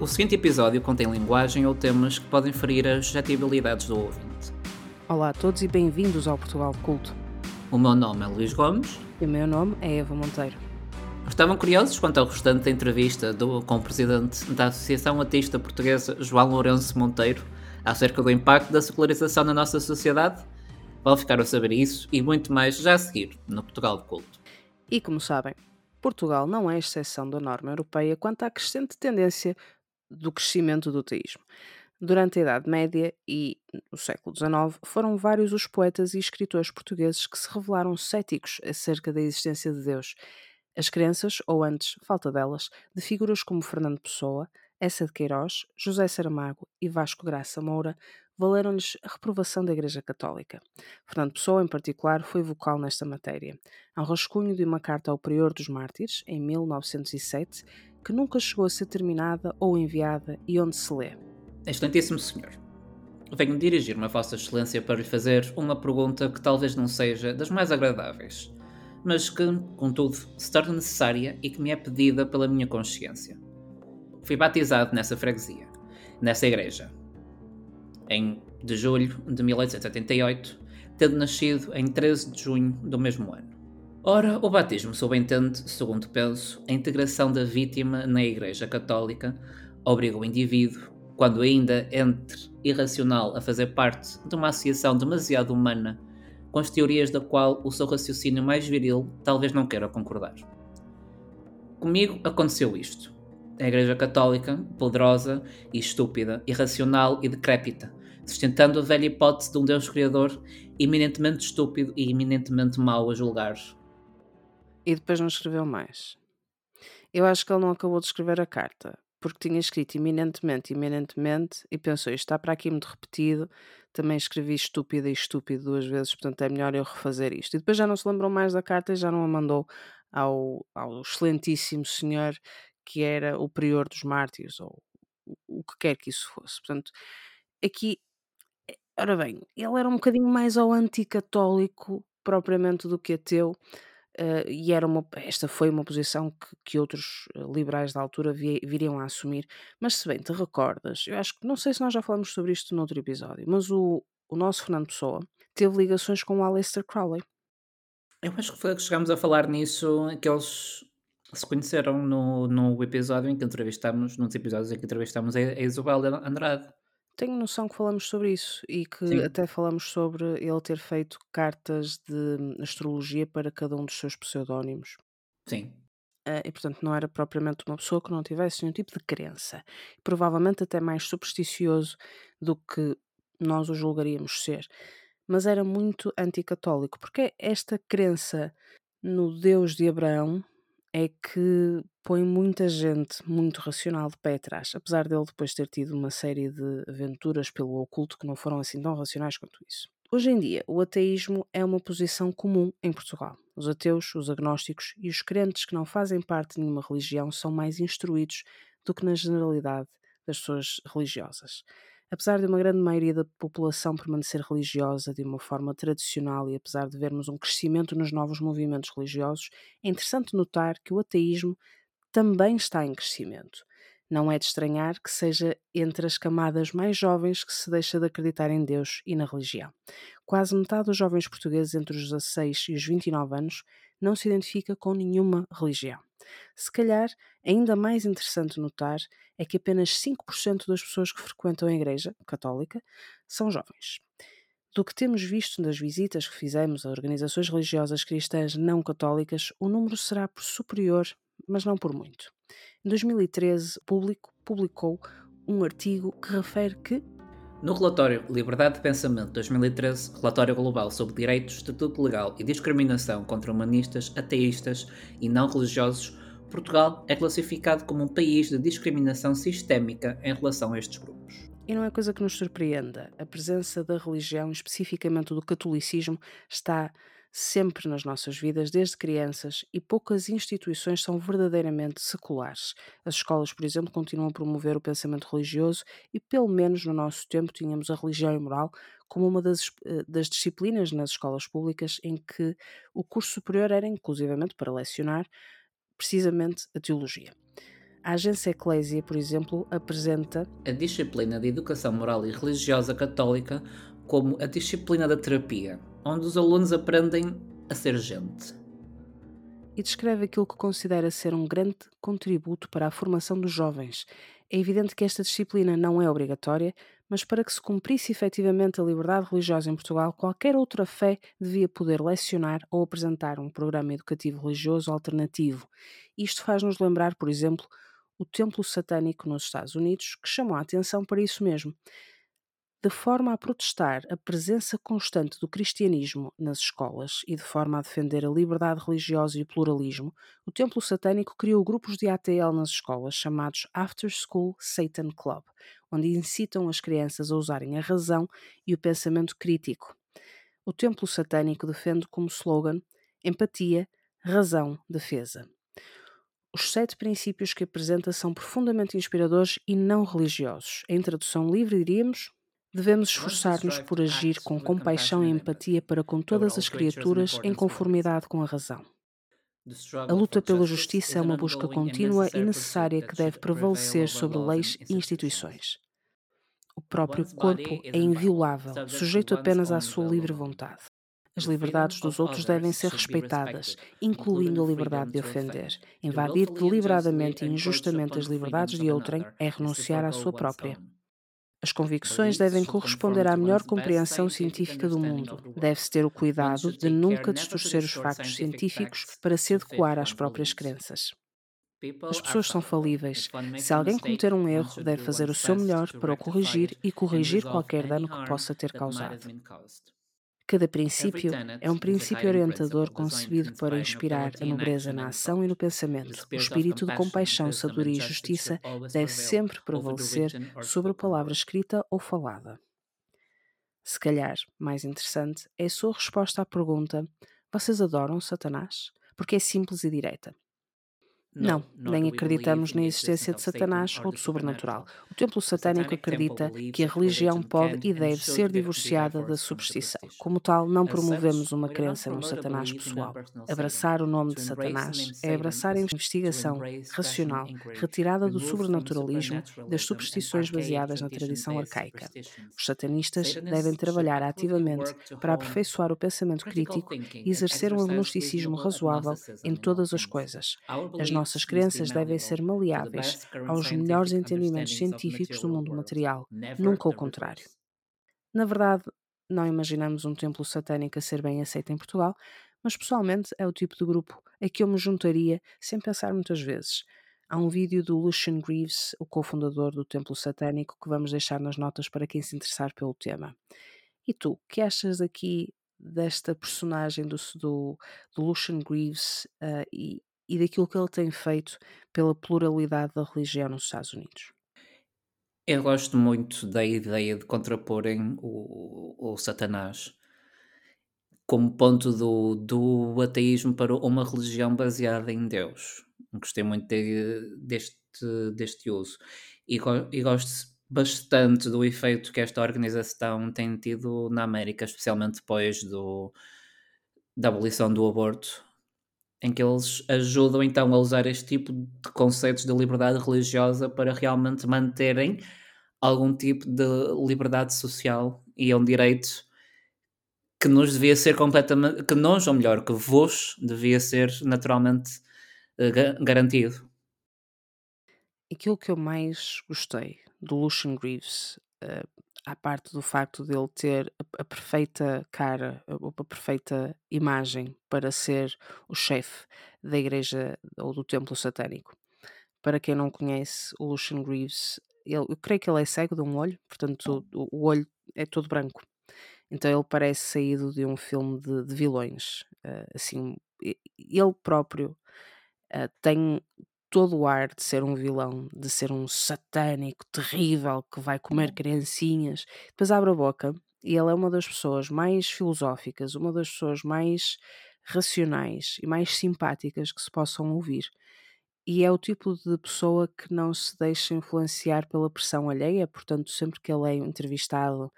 O seguinte episódio contém linguagem ou temas que podem ferir as suscetibilidades do ouvinte. Olá a todos e bem-vindos ao Portugal Culto. O meu nome é Luís Gomes. E o meu nome é Eva Monteiro. Estavam curiosos quanto ao restante da entrevista do, com o presidente da Associação Ateísta Portuguesa, João Lourenço Monteiro, acerca do impacto da secularização na nossa sociedade? Vão ficar a saber isso e muito mais já a seguir no Portugal Culto. E como sabem, Portugal não é exceção da norma europeia quanto à crescente tendência do crescimento do teísmo. Durante a Idade Média e no século XIX, foram vários os poetas e escritores portugueses que se revelaram céticos acerca da existência de Deus. As crenças, ou antes, falta delas, de figuras como Fernando Pessoa, Essa de Queiroz, José Saramago e Vasco Graça Moura valeram-lhes a reprovação da Igreja Católica. Fernando Pessoa, em particular, foi vocal nesta matéria. Há um rascunho de uma carta ao Prior dos Mártires, em 1907, que nunca chegou a ser terminada ou enviada e onde se lê. Excelentíssimo Senhor, venho dirigir-me a Vossa Excelência para lhe fazer uma pergunta que talvez não seja das mais agradáveis, mas que, contudo, se torna necessária e que me é pedida pela minha consciência. Fui batizado nessa freguesia, nessa igreja, em de julho de 1888, tendo nascido em 13 de junho do mesmo ano. Ora, o batismo subentende, segundo penso, a integração da vítima na Igreja Católica obriga o indivíduo, quando ainda entre irracional a fazer parte de uma associação demasiado humana, com as teorias da qual o seu raciocínio mais viril talvez não queira concordar. Comigo aconteceu isto. A Igreja Católica, poderosa e estúpida, irracional e decrépita, sustentando a velha hipótese de um Deus Criador eminentemente estúpido e eminentemente mau a julgar. E depois não escreveu mais. Eu acho que ele não acabou de escrever a carta, porque tinha escrito eminentemente, eminentemente, e pensou, isto está para aqui muito repetido, também escrevi estúpida e estúpido duas vezes, portanto é melhor eu refazer isto. E depois já não se lembrou mais da carta e já não a mandou ao, ao excelentíssimo senhor que era o prior dos mártires, ou o que quer que isso fosse. Portanto, aqui Ora bem, ele era um bocadinho mais ao anticatólico propriamente do que ateu, uh, e era uma, esta foi uma posição que, que outros eh, liberais da altura vi, viriam a assumir. Mas se bem te recordas, eu acho que não sei se nós já falamos sobre isto noutro episódio, mas o, o nosso Fernando Pessoa teve ligações com o Aleister Crowley. Eu acho que foi que chegámos a falar nisso, que eles se conheceram no, no episódio em que entrevistámos, nos episódios em que entrevistámos a, a Isabel Andrade. Tenho noção que falamos sobre isso e que Sim. até falamos sobre ele ter feito cartas de astrologia para cada um dos seus pseudónimos. Sim. Uh, e portanto não era propriamente uma pessoa que não tivesse nenhum tipo de crença. Provavelmente até mais supersticioso do que nós o julgaríamos ser. Mas era muito anticatólico, porque esta crença no Deus de Abraão é que põe muita gente muito racional de pé atrás, apesar dele depois ter tido uma série de aventuras pelo oculto que não foram assim tão racionais quanto isso. Hoje em dia, o ateísmo é uma posição comum em Portugal. Os ateus, os agnósticos e os crentes que não fazem parte de nenhuma religião são mais instruídos do que na generalidade das pessoas religiosas. Apesar de uma grande maioria da população permanecer religiosa de uma forma tradicional e apesar de vermos um crescimento nos novos movimentos religiosos, é interessante notar que o ateísmo também está em crescimento. Não é de estranhar que seja entre as camadas mais jovens que se deixa de acreditar em Deus e na religião. Quase metade dos jovens portugueses entre os 16 e os 29 anos não se identifica com nenhuma religião. Se calhar, ainda mais interessante notar é que apenas 5% das pessoas que frequentam a Igreja Católica são jovens. Do que temos visto nas visitas que fizemos a organizações religiosas cristãs não católicas, o número será por superior, mas não por muito. Em 2013, o Público publicou um artigo que refere que no relatório Liberdade de Pensamento 2013, Relatório Global sobre Direitos, Estatuto Legal e Discriminação contra Humanistas, Ateístas e Não Religiosos, Portugal é classificado como um país de discriminação sistémica em relação a estes grupos. E não é coisa que nos surpreenda. A presença da religião, especificamente do catolicismo, está sempre nas nossas vidas, desde crianças, e poucas instituições são verdadeiramente seculares. As escolas, por exemplo, continuam a promover o pensamento religioso e, pelo menos no nosso tempo, tínhamos a religião e moral como uma das, eh, das disciplinas nas escolas públicas em que o curso superior era inclusivamente para lecionar precisamente a teologia. A agência Eclésia, por exemplo, apresenta a disciplina de Educação Moral e Religiosa Católica como a disciplina da terapia, onde os alunos aprendem a ser gente. E descreve aquilo que considera ser um grande contributo para a formação dos jovens. É evidente que esta disciplina não é obrigatória, mas para que se cumprisse efetivamente a liberdade religiosa em Portugal, qualquer outra fé devia poder lecionar ou apresentar um programa educativo religioso alternativo. Isto faz-nos lembrar, por exemplo, o templo satânico nos Estados Unidos, que chamou a atenção para isso mesmo de forma a protestar a presença constante do cristianismo nas escolas e de forma a defender a liberdade religiosa e o pluralismo, o Templo Satânico criou grupos de ATL nas escolas chamados After School Satan Club, onde incitam as crianças a usarem a razão e o pensamento crítico. O Templo Satânico defende como slogan empatia, razão, defesa. Os sete princípios que apresenta são profundamente inspiradores e não religiosos. Em tradução livre, diríamos: Devemos esforçar-nos por agir com compaixão e empatia para com todas as criaturas em conformidade com a razão. A luta pela justiça é uma busca contínua e necessária que deve prevalecer sobre leis e instituições. O próprio corpo é inviolável, sujeito apenas à sua livre vontade. As liberdades dos outros devem ser respeitadas, incluindo a liberdade de ofender. Invadir deliberadamente e injustamente as liberdades de outrem é renunciar à sua própria. As convicções devem corresponder à melhor compreensão científica do mundo. Deve-se ter o cuidado de nunca distorcer os factos científicos para se adequar às próprias crenças. As pessoas são falíveis. Se alguém cometer um erro, deve fazer o seu melhor para o corrigir e corrigir qualquer dano que possa ter causado. Cada princípio é um princípio orientador concebido para inspirar a nobreza na ação e no pensamento. O espírito de compaixão, sabedoria e justiça deve sempre prevalecer sobre a palavra escrita ou falada. Se calhar, mais interessante é a sua resposta à pergunta: Vocês adoram Satanás? Porque é simples e direta. Não, nem acreditamos na existência de Satanás ou do sobrenatural. O templo satânico acredita que a religião pode e deve ser divorciada da superstição. Como tal, não promovemos uma crença no Satanás pessoal. Abraçar o nome de Satanás é abraçar a investigação racional, retirada do sobrenaturalismo das superstições baseadas na tradição arcaica. Os satanistas devem trabalhar ativamente para aperfeiçoar o pensamento crítico e exercer um agnosticismo razoável em todas as coisas. As nossas crenças devem ser maleáveis aos melhores entendimentos científicos do mundo material, nunca o contrário. Na verdade, não imaginamos um templo satânico a ser bem aceito em Portugal, mas pessoalmente é o tipo de grupo a que eu me juntaria sem pensar muitas vezes. Há um vídeo do Lucian Greaves, o cofundador do Templo Satânico, que vamos deixar nas notas para quem se interessar pelo tema. E tu, que achas aqui desta personagem do, do, do Lucian Greaves uh, e, e daquilo que ele tem feito pela pluralidade da religião nos Estados Unidos. Eu gosto muito da ideia de contraporem o, o Satanás como ponto do, do ateísmo para uma religião baseada em Deus. Gostei muito de, deste, deste uso. E, e gosto bastante do efeito que esta organização tem tido na América, especialmente depois do, da abolição do aborto em que eles ajudam então a usar este tipo de conceitos de liberdade religiosa para realmente manterem algum tipo de liberdade social e é um direito que nos devia ser completamente, que nós, ou melhor, que vos devia ser naturalmente uh, garantido. Aquilo que eu mais gostei do Lucian Greaves, uh, à parte do facto de ele ter a, a perfeita cara, a, a, perfeita imagem para ser o chefe da igreja ou do templo satânico. Para quem não conhece, o Lucian Greaves, ele, eu creio que ele é cego de um olho, portanto o, o olho é todo branco. Então ele parece saído de um filme de, de vilões. Uh, assim, ele próprio uh, tem todo o ar de ser um vilão, de ser um satânico terrível que vai comer criancinhas. Depois abre a boca e ele é uma das pessoas mais filosóficas, uma das pessoas mais racionais e mais simpáticas que se possam ouvir. E é o tipo de pessoa que não se deixa influenciar pela pressão alheia, portanto, sempre que ele é entrevistado,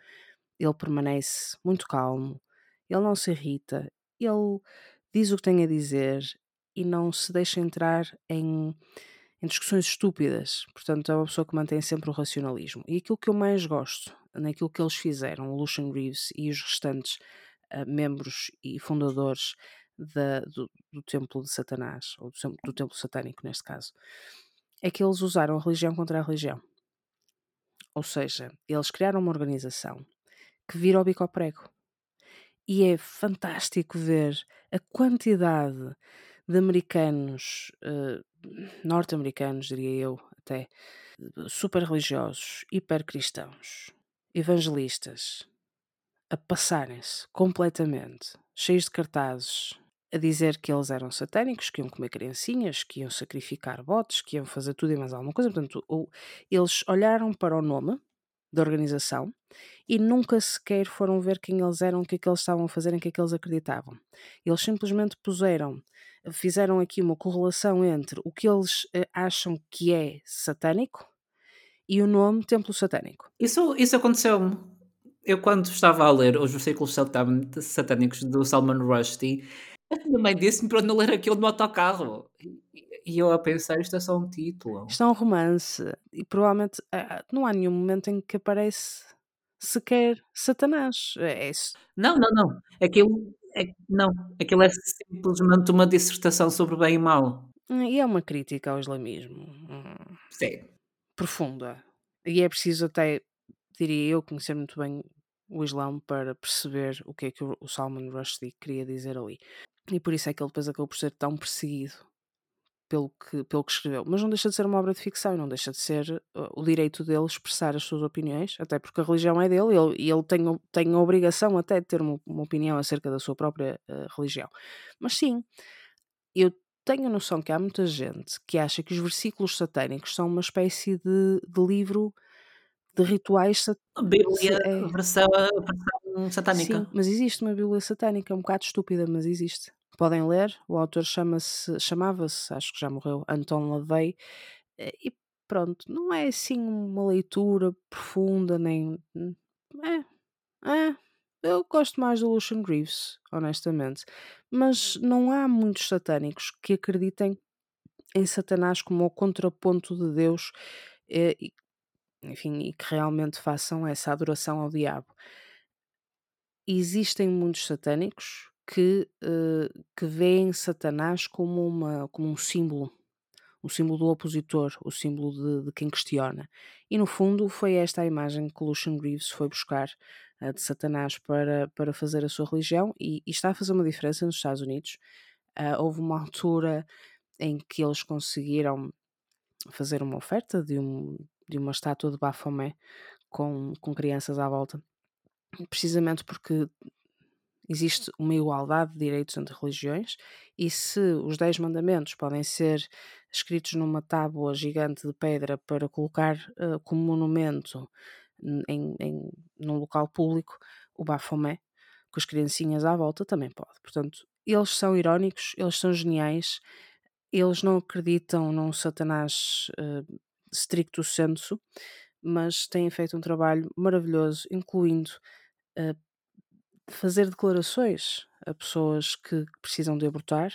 ele permanece muito calmo, ele não se irrita, ele diz o que tem a dizer, e não se deixa entrar em, em discussões estúpidas. Portanto, é uma pessoa que mantém sempre o racionalismo. E aquilo que eu mais gosto naquilo que eles fizeram, o Lucian Reeves e os restantes uh, membros e fundadores da, do, do, Templo de Satanás, ou do, do Templo Satânico neste caso, é que eles usaram a religião contra a religião. Ou seja, eles criaram uma organização que vira o bico ao prego. E é fantástico ver a quantidade de americanos, uh, norte-americanos, diria eu, até, super religiosos, hiper cristãos, evangelistas, a passarem-se completamente, cheios de cartazes, a dizer que eles eram satânicos, que iam comer criancinhas, que iam sacrificar botes, que iam fazer tudo e mais alguma coisa. Portanto, eles olharam para o nome da organização e nunca sequer foram ver quem eles eram, o que é que eles estavam a fazer, em que é que eles acreditavam. Eles simplesmente puseram, fizeram aqui uma correlação entre o que eles eh, acham que é satânico e o nome Templo Satânico. Isso, isso aconteceu-me. Eu, quando estava a ler os versículos satânicos do Salman Rushdie, a minha mãe disse-me para não ler aquilo no autocarro. E eu a pensar, isto é só um título. Isto é um romance. E provavelmente ah, não há nenhum momento em que aparece sequer Satanás. É isso. Não, não, não. Aquilo, é, não. Aquilo é simplesmente uma dissertação sobre bem e mal. Hum, e é uma crítica ao islamismo. Sim. Profunda. E é preciso até, diria eu, conhecer muito bem o Islão para perceber o que é que o Salman Rushdie queria dizer ali. E por isso é que ele depois acabou por ser tão perseguido pelo que, pelo que escreveu. Mas não deixa de ser uma obra de ficção e não deixa de ser uh, o direito dele expressar as suas opiniões, até porque a religião é dele e ele, tem, tem a obrigação até de ter uma, uma opinião acerca da sua própria uh, religião. Mas sim, eu tenho a noção que há muita gente que acha que os versículos satânicos são uma espécie de, de livro de rituais satânicos. Bíblia, é. versão, versão satânica. Sim, mas existe uma Bíblia satânica, um bocado estúpida, mas existe podem ler. O autor chama-se, chamava-se, acho que já morreu, Anton LaVey. Eh, e pronto, não é assim uma leitura profunda, nem. Hum, é, é. Eu gosto mais do Lucian Greaves, honestamente. Mas não há muitos satânicos que acreditem em Satanás como o contraponto de Deus eh, e, enfim, e que realmente façam essa adoração ao diabo. Existem muitos satânicos, que, uh, que veem Satanás como, uma, como um símbolo, um símbolo do opositor, o símbolo de, de quem questiona. E no fundo foi esta a imagem que Lucian Reeves foi buscar uh, de Satanás para, para fazer a sua religião e, e está a fazer uma diferença nos Estados Unidos. Uh, houve uma altura em que eles conseguiram fazer uma oferta de, um, de uma estátua de Baphomet com, com crianças à volta, precisamente porque existe uma igualdade de direitos entre religiões e se os Dez Mandamentos podem ser escritos numa tábua gigante de pedra para colocar uh, como monumento em, em, num local público, o Baphomet, com as criancinhas à volta, também pode. Portanto, eles são irónicos, eles são geniais, eles não acreditam num Satanás uh, stricto sensu, mas têm feito um trabalho maravilhoso, incluindo uh, fazer declarações a pessoas que precisam de abortar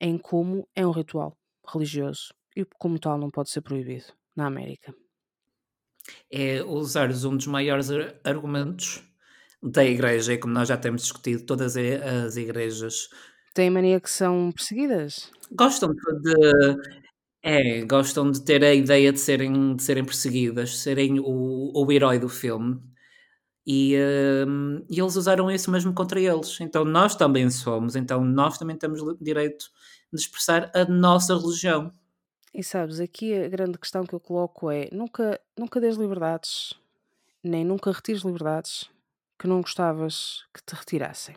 em como é um ritual religioso e como tal não pode ser proibido na América. É usares um dos maiores argumentos da igreja, e como nós já temos discutido, todas as igrejas têm mania que são perseguidas. Gostam de é, gostam de ter a ideia de serem, de serem perseguidas, serem o, o herói do filme. E, uh, e, eles usaram isso mesmo contra eles. Então nós também somos, então nós também temos direito de expressar a nossa religião. E sabes, aqui a grande questão que eu coloco é: nunca, nunca dês liberdades, nem nunca retires liberdades que não gostavas que te retirassem.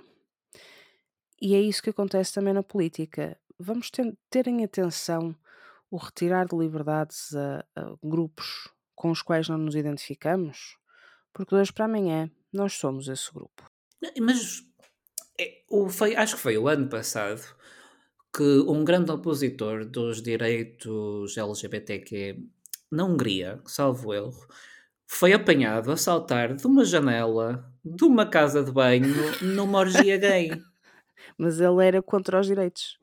E é isso que acontece também na política. Vamos ter, ter em atenção o retirar de liberdades a, a grupos com os quais não nos identificamos porque hoje para amanhã nós somos esse grupo. Mas é, o, foi, acho que foi o ano passado que um grande opositor dos direitos LGBTQ na Hungria, salvo erro, foi apanhado a saltar de uma janela de uma casa de banho numa orgia gay. Mas ele era contra os direitos.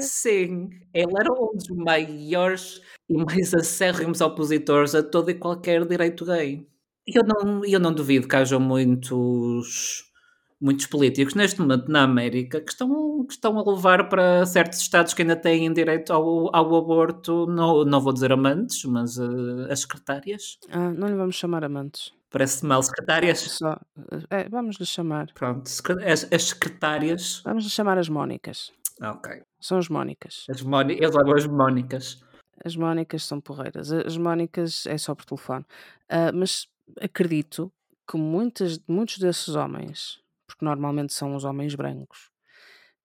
Sim, ele era um dos maiores e mais acérrimos opositores a todo e qualquer direito gay. Eu não, eu não duvido que hajam muitos, muitos políticos neste momento na América que estão, que estão a levar para certos estados que ainda têm direito ao, ao aborto, não, não vou dizer amantes, mas uh, as secretárias. Ah, não lhe vamos chamar amantes. Parece mal secretárias. É, vamos lhe chamar. Pronto, as, as secretárias. Vamos lhe chamar as Mónicas. Ok. São as Mónicas. As Mónicas, eu levo as Mónicas. As Mónicas são porreiras. As Mónicas é só por telefone. Uh, mas acredito que muitas, muitos desses homens, porque normalmente são os homens brancos,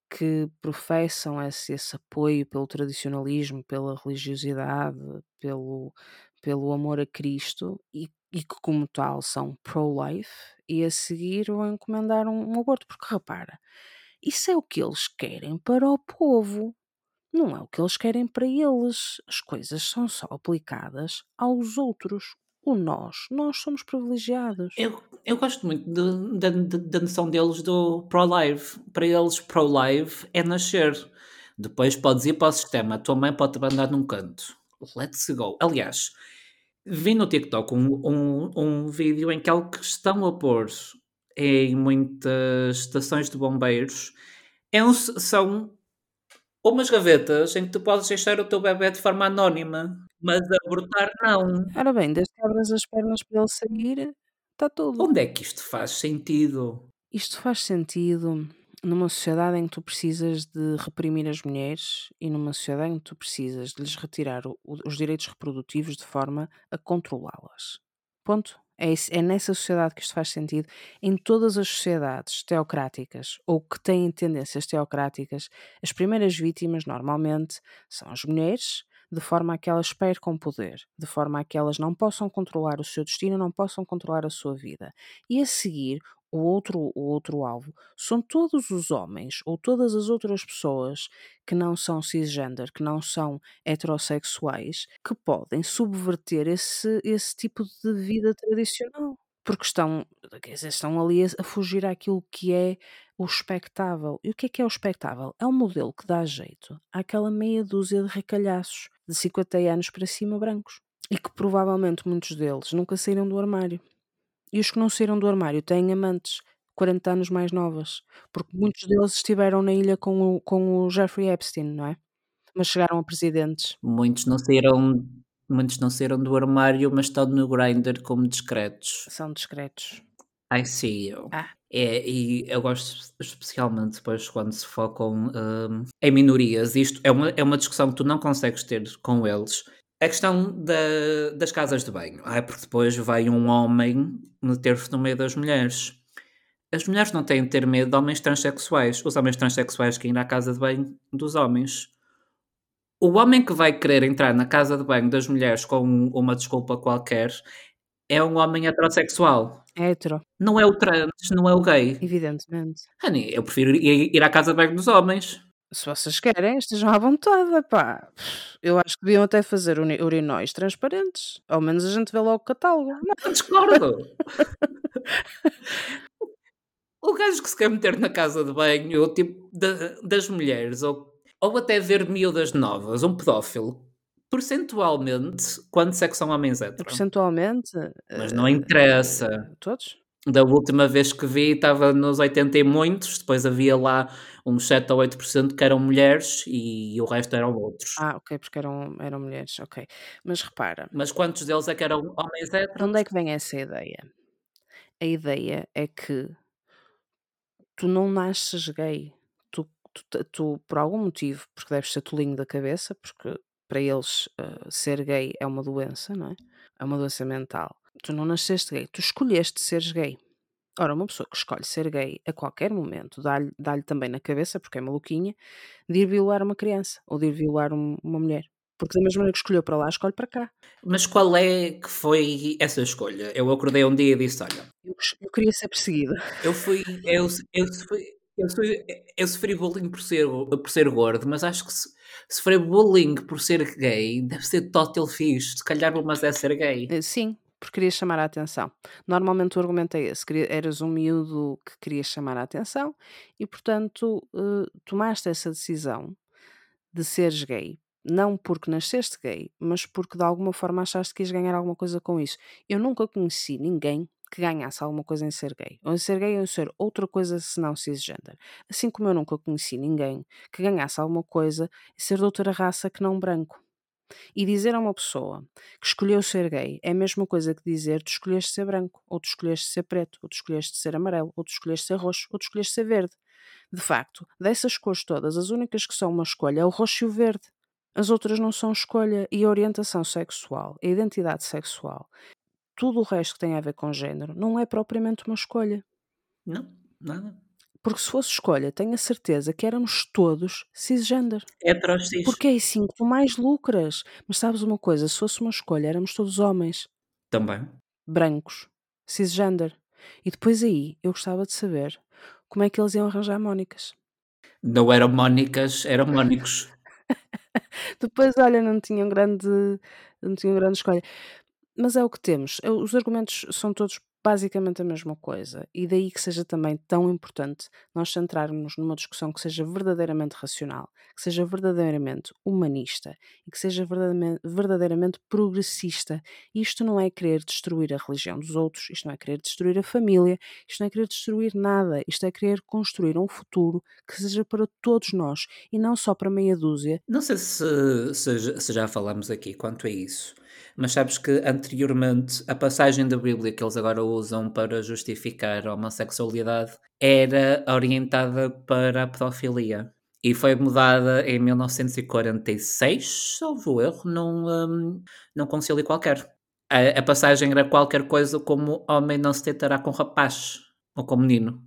que professam esse, esse apoio pelo tradicionalismo, pela religiosidade, pelo, pelo amor a Cristo e, e que, como tal, são pro-life e a seguir vão encomendar um, um aborto. Porque repara, isso é o que eles querem para o povo. Não é o que eles querem para eles. As coisas são só aplicadas aos outros. O nós, nós somos privilegiados. Eu, eu gosto muito da noção deles do pro-life. Para eles, pro-life é nascer. Depois podes ir para o sistema. A tua mãe pode te num canto. Let's go. Aliás, vi no TikTok um, um, um vídeo em que algo que estão a pôr em muitas estações de bombeiros é um, são umas gavetas em que tu podes deixar o teu bebê de forma anónima, mas abortar não. Ora bem, desde que abras as pernas para ele sair, está tudo. Onde é que isto faz sentido? Isto faz sentido numa sociedade em que tu precisas de reprimir as mulheres e numa sociedade em que tu precisas de lhes retirar o, os direitos reprodutivos de forma a controlá-las. Ponto. É, é nessa sociedade que isto faz sentido. Em todas as sociedades teocráticas ou que têm tendências teocráticas, as primeiras vítimas normalmente são as mulheres, de forma a que elas percam poder, de forma a que elas não possam controlar o seu destino, não possam controlar a sua vida. E a seguir, o outro, o outro alvo são todos os homens ou todas as outras pessoas que não são cisgender, que não são heterossexuais, que podem subverter esse, esse tipo de vida tradicional. Porque estão, estão ali a, a fugir àquilo que é o espectável. E o que é que é o espectável? É um modelo que dá jeito àquela meia dúzia de recalhaços de 50 anos para cima brancos. E que provavelmente muitos deles nunca saíram do armário. E os que não saíram do armário têm amantes 40 anos mais novas, porque muitos deles estiveram na ilha com o, com o Jeffrey Epstein, não é? Mas chegaram a presidentes. Muitos não saíram, muitos não saíram do armário, mas estão no grinder como discretos. São discretos. I see you. Ah. É, e eu gosto especialmente depois quando se focam um, em minorias. Isto é uma, é uma discussão que tu não consegues ter com eles a questão da, das casas de banho. Ah, porque depois vai um homem meter-se no meio das mulheres. As mulheres não têm de ter medo de homens transexuais. Os homens transexuais que ir à casa de banho dos homens. O homem que vai querer entrar na casa de banho das mulheres com uma desculpa qualquer é um homem heterossexual. É hetero. Não é o trans, não é o gay. Evidentemente. Honey, eu prefiro ir, ir à casa de banho dos homens. Se vocês querem, estejam à vontade, pá. Eu acho que deviam até fazer urinóis transparentes. Ao menos a gente vê logo o catálogo. Não, discordo. o gajo que se quer meter na casa de banho, o tipo de, das mulheres, ou, ou até ver miúdas novas, um pedófilo, percentualmente, quantos é que são homens héteros? Percentualmente? Mas não interessa. Uh, todos? Da última vez que vi estava nos 80 e muitos, depois havia lá uns 7 ou 8% que eram mulheres e o resto eram outros. Ah, ok, porque eram, eram mulheres, ok. Mas repara. Mas quantos deles é que eram homens héteros? De onde é que vem essa ideia? A ideia é que tu não nasces gay. Tu, tu, tu por algum motivo, porque deves ser tolinho da cabeça, porque para eles uh, ser gay é uma doença, não é? É uma doença mental tu não nasceste gay, tu escolheste seres gay. Ora, uma pessoa que escolhe ser gay a qualquer momento dá-lhe dá também na cabeça, porque é maluquinha, de ir violar uma criança ou de ir violar um, uma mulher. Porque da mesma maneira que escolheu para lá, escolhe para cá. Mas qual é que foi essa escolha? Eu acordei um dia e disse: Olha, eu, eu queria ser perseguida. Eu fui. Eu, eu, fui, eu, fui, eu sofri bullying por ser, por ser gordo, mas acho que se, sofrer bullying por ser gay deve ser total fixe. Se calhar, mas é ser gay. Eh, sim, porque querias chamar a atenção. Normalmente o argumento é esse: eras um miúdo que querias chamar a atenção e, portanto, uh, tomaste essa decisão de seres gay. Não porque nasceste gay, mas porque de alguma forma achaste que ias ganhar alguma coisa com isso. Eu nunca conheci ninguém que ganhasse alguma coisa em ser gay. Ou em ser gay ou em ser outra coisa senão cisgender. Assim como eu nunca conheci ninguém que ganhasse alguma coisa em ser de outra raça que não branco. E dizer a uma pessoa que escolheu ser gay é a mesma coisa que dizer tu escolheste ser branco, ou tu escolheste ser preto, ou tu escolheste ser amarelo, ou tu escolheste ser roxo, ou tu escolheste ser verde. De facto, dessas cores todas, as únicas que são uma escolha é o roxo e o verde. As outras não são escolha e a orientação sexual, a identidade sexual, tudo o resto que tem a ver com género, não é propriamente uma escolha. Não, nada. Porque se fosse escolha, tenho a certeza que éramos todos cisgender. É para os cis. Porque é assim que tu mais lucras. Mas sabes uma coisa? Se fosse uma escolha, éramos todos homens. Também. Brancos. Cisgender. E depois aí, eu gostava de saber como é que eles iam arranjar mónicas. Não eram mónicas, eram mónicos. depois, olha, não tinham grande, não tinham grande escolha. Mas é o que temos. Os argumentos são todos basicamente a mesma coisa. E daí que seja também tão importante nós centrarmos numa discussão que seja verdadeiramente racional, que seja verdadeiramente humanista e que seja verdadeiramente, verdadeiramente progressista. Isto não é querer destruir a religião dos outros, isto não é querer destruir a família, isto não é querer destruir nada, isto é querer construir um futuro que seja para todos nós e não só para meia dúzia. Não sei se, se, se já falámos aqui quanto a isso mas sabes que anteriormente a passagem da Bíblia que eles agora usam para justificar a homossexualidade era orientada para a pedofilia e foi mudada em 1946, salvo erro, num, um, num concílio qualquer. A, a, passagem era qualquer coisa como homem não se tentará com rapaz ou com menino.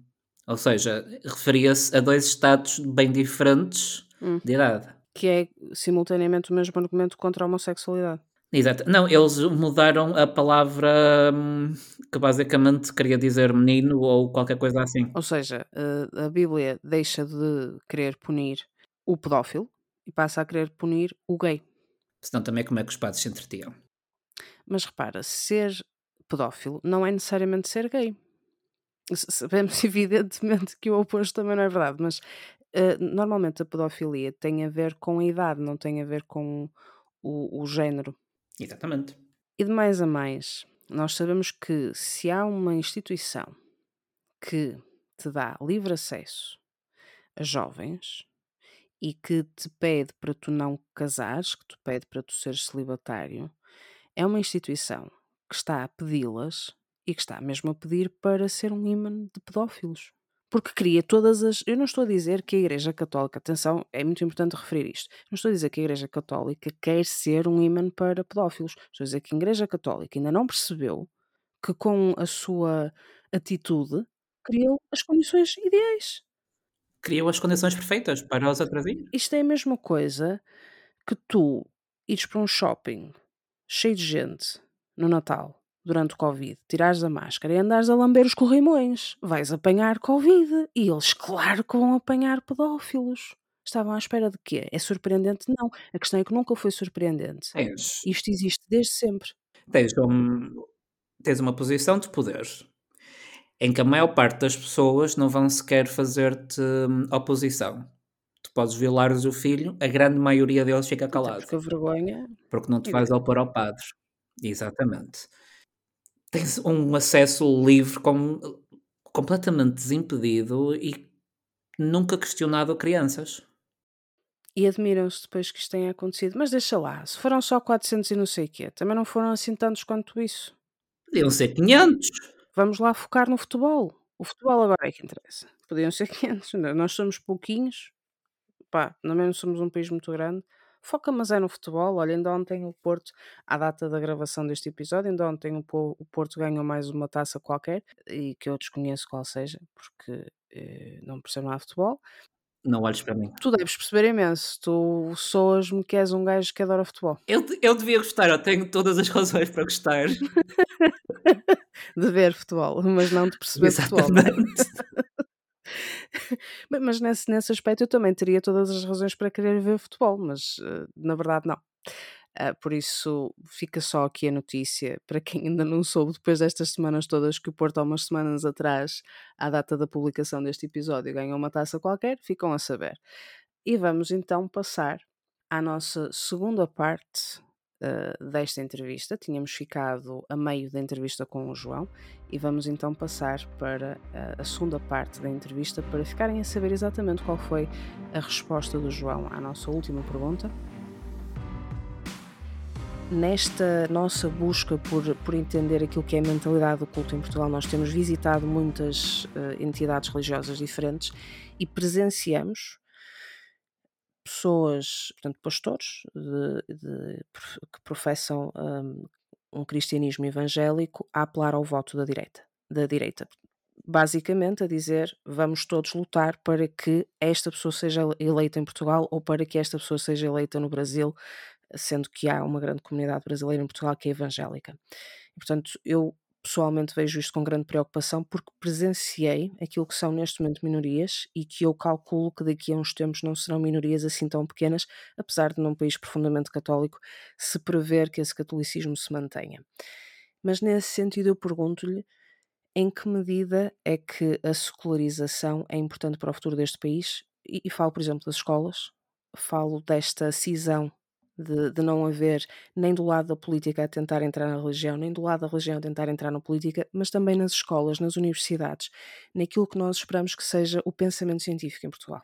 Ou seja, referia-se a dois estados bem diferentes hum. de idade. Que é simultaneamente o mesmo argumento contra a homossexualidade. Exato. Não, eles mudaram a palavra hum, que basicamente queria dizer menino ou qualquer coisa assim. Ou seja, eh, a Bíblia deixa de querer punir o pedófilo e passa a querer punir o gay. Senão também como é que os padres se entretiam? Mas repara, ser pedófilo não é necessariamente ser gay. Sabemos evidentemente que o oposto também não é verdade, mas uh, normalmente a pedofilia tem a ver com a idade, não tem a ver com o, o género. Exatamente. E de mais a mais, nós sabemos que se há uma instituição que te dá livre acesso a jovens e que te pede para tu não casares, que te pede para tu seres celibatário, é uma instituição que está a pedi-las e que está mesmo a pedir para ser um imã de pedófilos porque cria todas as. Eu não estou a dizer que a Igreja Católica, atenção, é muito importante referir isto. Não estou a dizer que a Igreja Católica quer ser um imã para pedófilos. Estou a dizer que a Igreja Católica ainda não percebeu que com a sua atitude criou as condições ideais. Criou as condições perfeitas para os atrasinhos. Isto é a mesma coisa que tu ires para um shopping cheio de gente no Natal durante o Covid, tirares a máscara e andares a lamber os corrimões, vais apanhar Covid. E eles, claro que vão apanhar pedófilos. Estavam à espera de quê? É surpreendente? Não. A questão é que nunca foi surpreendente. Tens, Isto existe desde sempre. tens, um- tens uma posição de poder em que a maior parte das pessoas não vão sequer fazer-te hum, oposição. Tu podes violares o filho, a grande maioria deles fica calado. Porque vergonha. Porque não te vais opor ao padre. Exatamente tens um acesso livre, com, completamente desimpedido e nunca questionado a crianças. E admiram-se depois que isto tenha acontecido. Mas deixa lá, se foram só 400 e não sei o quê, também não foram assim tantos quanto isso. Podiam ser 500. Vamos lá focar no futebol. O futebol agora é que interessa. Podiam ser 500. Nós somos pouquinhos. Pá, também não somos um país muito grande foca mas é no futebol. Olha, ainda ontem o Porto, à data da gravação deste episódio, ainda ontem o, Porto ganhou mais uma taça qualquer, e que eu desconheço qual seja, porque eh, não percebo nada de futebol. Não olhes para mim. Tu deves perceber imenso. Tu soas-me que és um gajo que adora futebol. Eu, eu devia gostar, eu tenho todas as razões para gostar. de ver futebol, mas não de perceber Exatamente. futebol. Mas nesse, nesse aspecto eu também teria todas as razões para querer ver futebol, mas uh, na verdade não. Uh, por isso, fica só aqui a notícia para quem ainda não soube, depois destas semanas todas, que o Porto, há umas semanas atrás, à data da publicação deste episódio, ganhou uma taça qualquer, ficam a saber. E vamos então passar à nossa segunda parte uh, desta entrevista. Tínhamos ficado a meio da entrevista com o João e vamos então passar para uh, a segunda parte da entrevista para ficarem a saber exatamente qual foi a resposta do João à nossa última pergunta. Nesta nossa busca por, por entender aquilo que é a mentalidade do culto em Portugal, nós temos visitado muitas uh, entidades religiosas diferentes e presenciamos pessoas, portanto, pastores de, de, que professam um, um, cristianismo evangélico a apelar ao voto da direita, da direita. Basicamente a dizer vamos todos lutar para que esta pessoa seja eleita em Portugal ou para que esta pessoa seja eleita no Brasil, sendo que há uma grande comunidade brasileira em Portugal que é evangélica. Portanto, eu pessoalmente vejo isto com grande preocupação porque presenciei aquilo que são neste momento minorias e que eu calculo que daqui a uns tempos não serão minorias assim tão pequenas, apesar de num país profundamente católico se prever que esse catolicismo se mantenha. Mas nesse sentido eu pergunto-lhe em que medida é que a secularização é importante para o futuro deste país e, e falo, por exemplo, das escolas, falo desta cisão de, de, não haver nem do lado da política a tentar entrar na religião, nem do lado da religião a tentar entrar na política, mas também nas escolas, nas universidades, naquilo que nós esperamos que seja o pensamento científico em Portugal.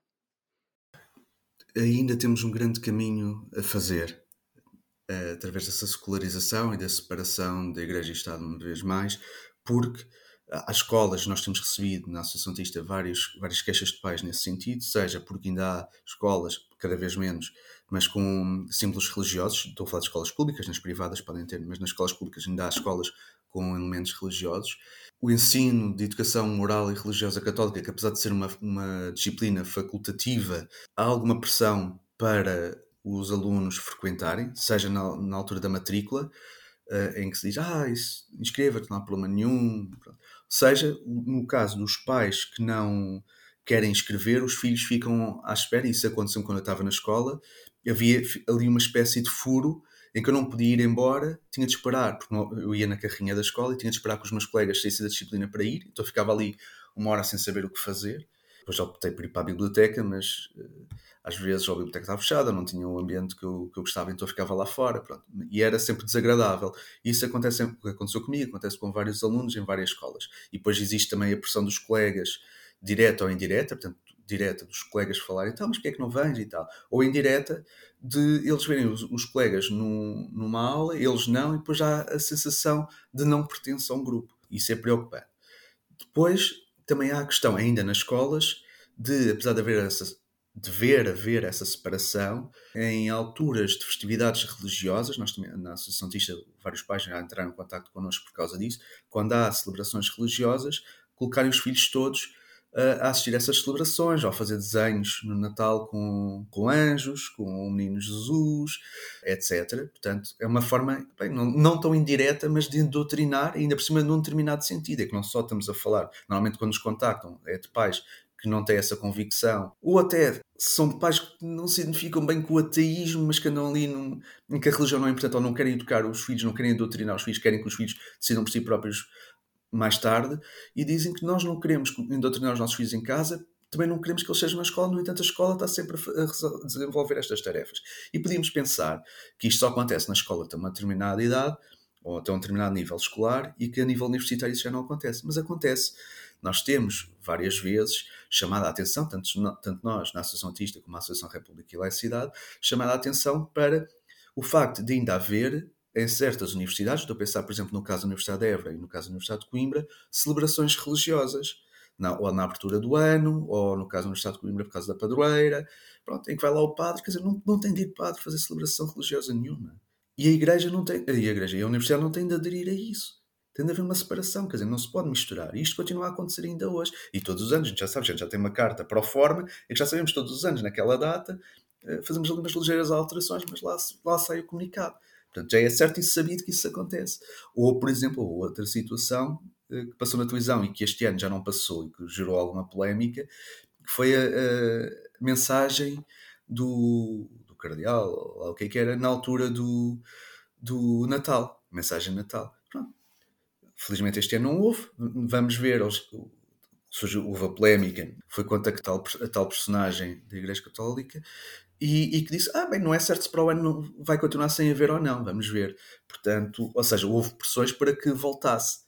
Ainda temos um grande caminho a fazer uh, através dessa secularização e da separação da Igreja e Estado uma vez mais, porque às escolas nós temos recebido na Associação Tista vários, várias queixas de pais nesse sentido, seja porque ainda há escolas, cada vez menos, mas com símbolos religiosos, estou a falar de escolas públicas, nas privadas podem ter, mas nas escolas públicas ainda há escolas com elementos religiosos. O ensino de educação moral e religiosa católica, que apesar de ser uma, uma disciplina facultativa, há alguma pressão para os alunos frequentarem, seja na, na altura da matrícula, uh, em que se diz, ah, inscreva-te, não há problema nenhum. Seja, no caso dos pais que não querem escrever, os filhos ficam à espera, e isso aconteceu quando eu estava na escola, havia ali uma espécie de furo em que eu não podia ir embora, tinha de esperar, porque eu ia na carrinha da escola e tinha de esperar que os meus colegas saíssem da disciplina para ir, então ficava ali uma hora sem saber o que fazer. Depois já optei por ir para a biblioteca, mas uh, às vezes a biblioteca estava fechada, não tinha o ambiente que eu, que eu gostava, então eu ficava lá fora. Pronto. E era sempre desagradável. Isso acontece, aconteceu comigo, acontece com vários alunos em várias escolas. E depois existe também a pressão dos colegas, direta ou indireta, portanto, direta dos colegas falarem, então, mas porquê é que não vens e tal? Ou indireta de eles verem os, os colegas num, numa aula, eles não, e depois há a sensação de não pertença a um grupo. Isso é preocupante. Depois, também há a questão, ainda nas escolas, de, apesar de haver essa, dever haver essa separação em alturas de festividades religiosas. Nós também, na Associação Tista, vários pais já entraram em contato connosco por causa disso. Quando há celebrações religiosas, colocarem os filhos todos a assistir a essas celebrações, ou fazer desenhos no Natal com, com anjos, com o menino Jesus, etc. Portanto, é uma forma, bem, não, não tão indireta, mas de doutrinar, ainda por cima num determinado sentido. É que não só estamos a falar, normalmente quando nos contactam, é de pais que não têm essa convicção, ou até são pais que não se identificam bem com o ateísmo, mas que andam ali num, em que a religião não é importante, ou não querem educar os filhos, não querem doutrinar os filhos, querem que os filhos decidam por si próprios mais tarde e dizem que nós não queremos indoutrinar os nossos filhos em casa, também não queremos que eles sejam na escola, no entanto, a escola está sempre a desenvolver estas tarefas. E podíamos pensar que isto só acontece na escola até uma determinada idade ou até um determinado nível escolar e que a nível universitário isso já não acontece. Mas acontece. Nós temos várias vezes chamada a atenção, tanto, tanto nós, na Associação Autista como na Associação República Laicidade, chamada a atenção para o facto de ainda haver em certas universidades, estou a pensar, por exemplo, no caso da Universidade de Évora e no caso da Universidade de Coimbra, celebrações religiosas, na, ou na abertura do ano, ou no caso da Universidade de Coimbra por causa da padroeira, pronto, em que vai lá o padre, quer dizer, não, não tem de ir padre fazer celebração religiosa nenhuma. E a igreja não tem, a igreja e a universidade não têm de aderir a isso. Tem de haver uma separação, quer dizer, não se pode misturar. E isto continua a acontecer ainda hoje. E todos os anos, a gente já sabe, a gente já tem uma carta para o forma, e que já sabemos todos os anos, naquela data, eh, fazemos ali umas ligeiras alterações, mas lá, lá sai o comunicado. Portanto, já é certo e sabido que isso acontece. Ou, por exemplo, outra situação eh, que passou na televisão e que este ano já não passou e que gerou alguma polémica, que foi a, a mensagem do, do cardeal, ou o que é que era, na altura do, do Natal, mensagem de Natal. Felizmente este ano não houve. Vamos ver. Surgiu, houve a polémica, foi contra a tal, a tal personagem da Igreja Católica e, e, que disse: Ah, bem, não é certo se para o ano vai continuar sem haver ou não, vamos ver. Portanto, ou seja, houve pressões para que voltasse.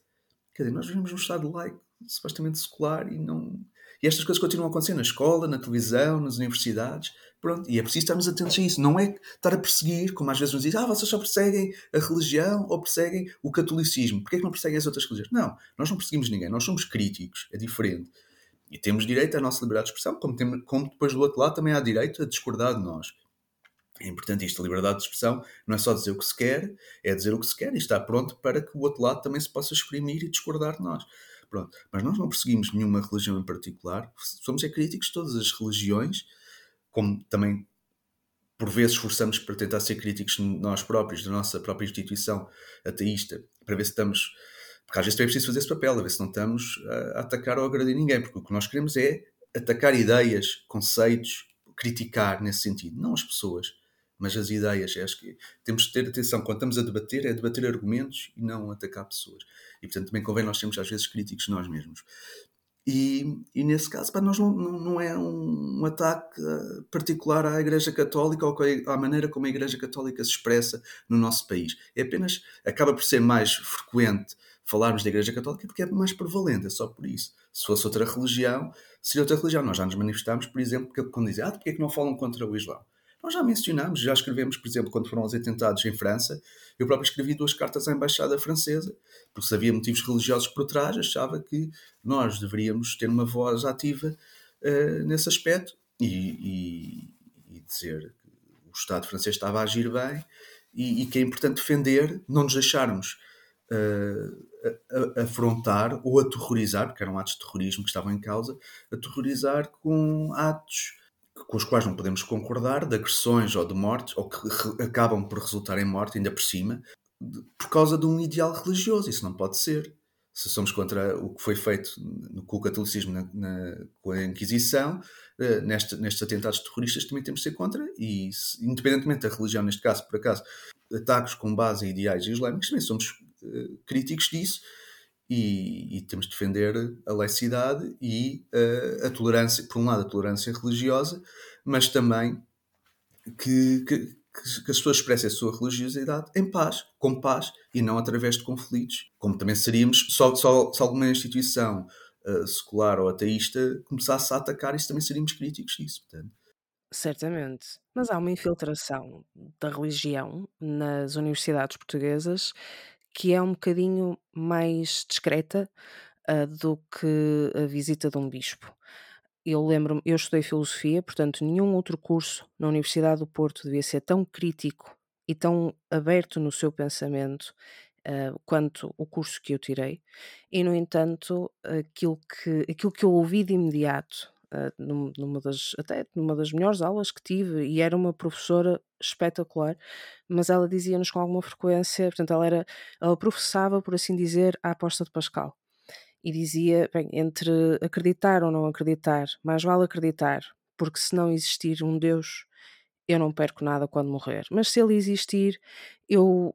Quer dizer, nós vivemos num Estado laico, supostamente secular, e não. E estas coisas continuam a acontecer na escola, na televisão, nas universidades. Pronto, e é preciso estarmos atentos a isso. Não é estar a perseguir, como às vezes nos dizem, ah, vocês só perseguem a religião ou perseguem o catolicismo. Porquê é que não perseguem as outras religiões? Não, nós não perseguimos ninguém, nós somos críticos, é diferente. E temos direito à nossa liberdade de expressão, como, como depois do outro lado também há direito a discordar de nós. É importante isto, a liberdade de expressão não é só dizer o que se quer, é dizer o que se quer e estar pronto para que o outro lado também se possa exprimir e discordar de nós. Pronto. Mas nós não perseguimos nenhuma religião em particular, somos é críticos de todas as religiões, como também por vezes esforçamos para tentar ser críticos nós próprios, da nossa própria instituição ateísta, para ver se estamos. Porque às vezes também é preciso fazer esse papel, a ver se não estamos a atacar ou a agredir ninguém, porque o que nós queremos é atacar ideias, conceitos, criticar nesse sentido, não as pessoas mas as ideias. Acho que temos de ter atenção quando estamos a debater, é debater argumentos e não atacar pessoas. E portanto também convém nós sermos às vezes críticos nós mesmos. E, e nesse caso, pá, nós não, não, não é um, um, ataque eh, particular à Igreja Católica ou à maneira como a Igreja Católica se expressa no nosso país. É apenas, acaba por ser mais frequente falarmos da Igreja Católica porque é mais prevalente, é só por isso. Se fosse outra religião, seria outra religião. Nós já nos manifestámos, por exemplo, quando dizem, ah, porque é que não falam contra o Islão? Nós já mencionámos, já escrevemos, por exemplo, quando foram os atentados em França, eu próprio escrevi duas cartas à Embaixada Francesa, porque se havia motivos religiosos por trás, achava que nós deveríamos ter uma voz ativa uh, nesse aspecto e, e, e, dizer que o Estado francês estava a agir bem e, e que é importante defender, não nos deixarmos uh, afrontar ou aterrorizar, porque eram atos de terrorismo que estavam em causa, aterrorizar com atos com os quais não podemos concordar, de agressões ou de mortes, ou que acabam por resultar em morte, ainda por cima, por causa de um ideal religioso. Isso não pode ser. Se somos contra o que foi feito no, com o catolicismo, na, na, com a Inquisição, uh, neste, nestes atentados terroristas também temos de ser contra, e se, independentemente da religião, neste caso, por acaso, ataques com base em ideais islâmicos, também somos uh, críticos disso, e, e, temos de defender a laicidade e uh, a tolerância, por um lado, a tolerância religiosa, mas também que, que, que, as pessoas expressem a sua religiosidade em paz, com paz e não através de conflitos, como também seríamos, só, só se alguma instituição uh, secular ou ateísta começasse a atacar, isso também seríamos críticos disso. Portanto. Certamente. Mas há uma infiltração da religião nas universidades portuguesas que é um bocadinho mais discreta uh, do que a visita de um bispo. Eu lembro-me, eu estudei filosofia, portanto, nenhum outro curso na Universidade do Porto devia ser tão crítico e tão aberto no seu pensamento uh, quanto o curso que eu tirei. E, no entanto, aquilo que, aquilo que eu ouvi de imediato uh, numa das, até numa das melhores aulas que tive, e era uma professora espetacular, mas ela dizia-nos com alguma frequência, portanto, ela era, ela professava, por assim dizer, a aposta de Pascal. E dizia, bem, entre acreditar ou não acreditar, mais vale acreditar, porque se não existir um Deus, eu não perco nada quando morrer. Mas se ele existir, eu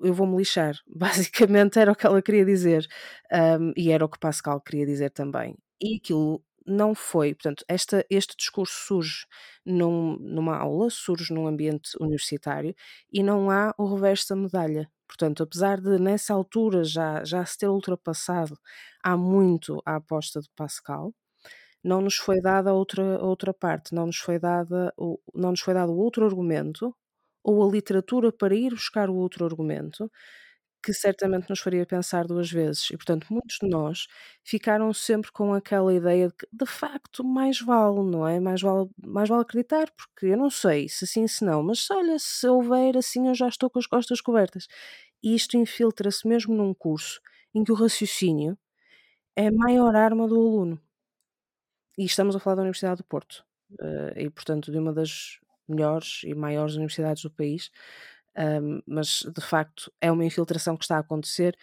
eu vou-me lixar. Basicamente era o que ela queria dizer. Um, e era o que Pascal queria dizer também. E aquilo não foi, portanto, esta, este discurso surge num, numa aula, surge num ambiente universitário e não há o reverso da medalha. Portanto, apesar de nessa altura já, já se ter ultrapassado há muito a aposta de Pascal, não nos foi dada outra, outra parte, não nos foi dada não nos foi dado outro argumento ou a literatura para ir buscar o outro argumento que certamente nos faria pensar duas vezes. E, portanto, muitos de nós ficaram sempre com aquela ideia de que, de facto, mais vale, não é? Mais vale, mais vale acreditar, porque eu não sei se sim, se não, mas olha, se houver assim, eu já estou com as costas cobertas. E isto infiltra-se mesmo num curso em que o raciocínio é a maior arma do aluno. E estamos a falar da Universidade do Porto. Uh, e, portanto, de uma das melhores e maiores universidades do país um, mas de facto é uma infiltração que está a acontecer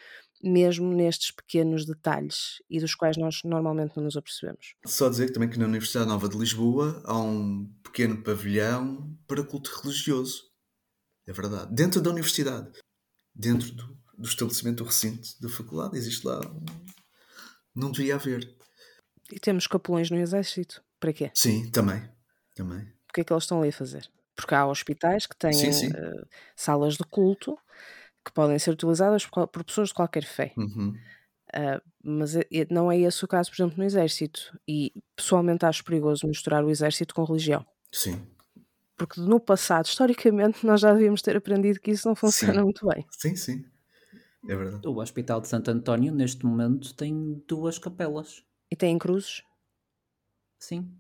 mesmo nestes pequenos detalhes e dos quais nós normalmente não nos apercebemos. Só dizer também que na Universidade Nova de Lisboa há um pequeno pavilhão para culto religioso. É verdade. Dentro da universidade. Dentro do, do estabelecimento do recinto da faculdade. Existe lá. Não devia haver. E temos capelões no exército. Para quê? Sim, também. também. O que é que eles estão ali a fazer? Porque há hospitais que têm Sim, sim. uh, salas de culto que podem ser utilizadas por, por pessoas de qualquer fé. Uhum. Uh, mas é- é- não é esse o caso, por exemplo, no exército. E pessoalmente acho perigoso misturar o exército com religião. Sim. Porque no passado, historicamente, nós já devíamos ter aprendido que isso não funciona Sim. muito bem. Sim, sim. É verdade. O Hospital de Santo António, neste momento, tem duas capelas. E têm cruzes? Sim.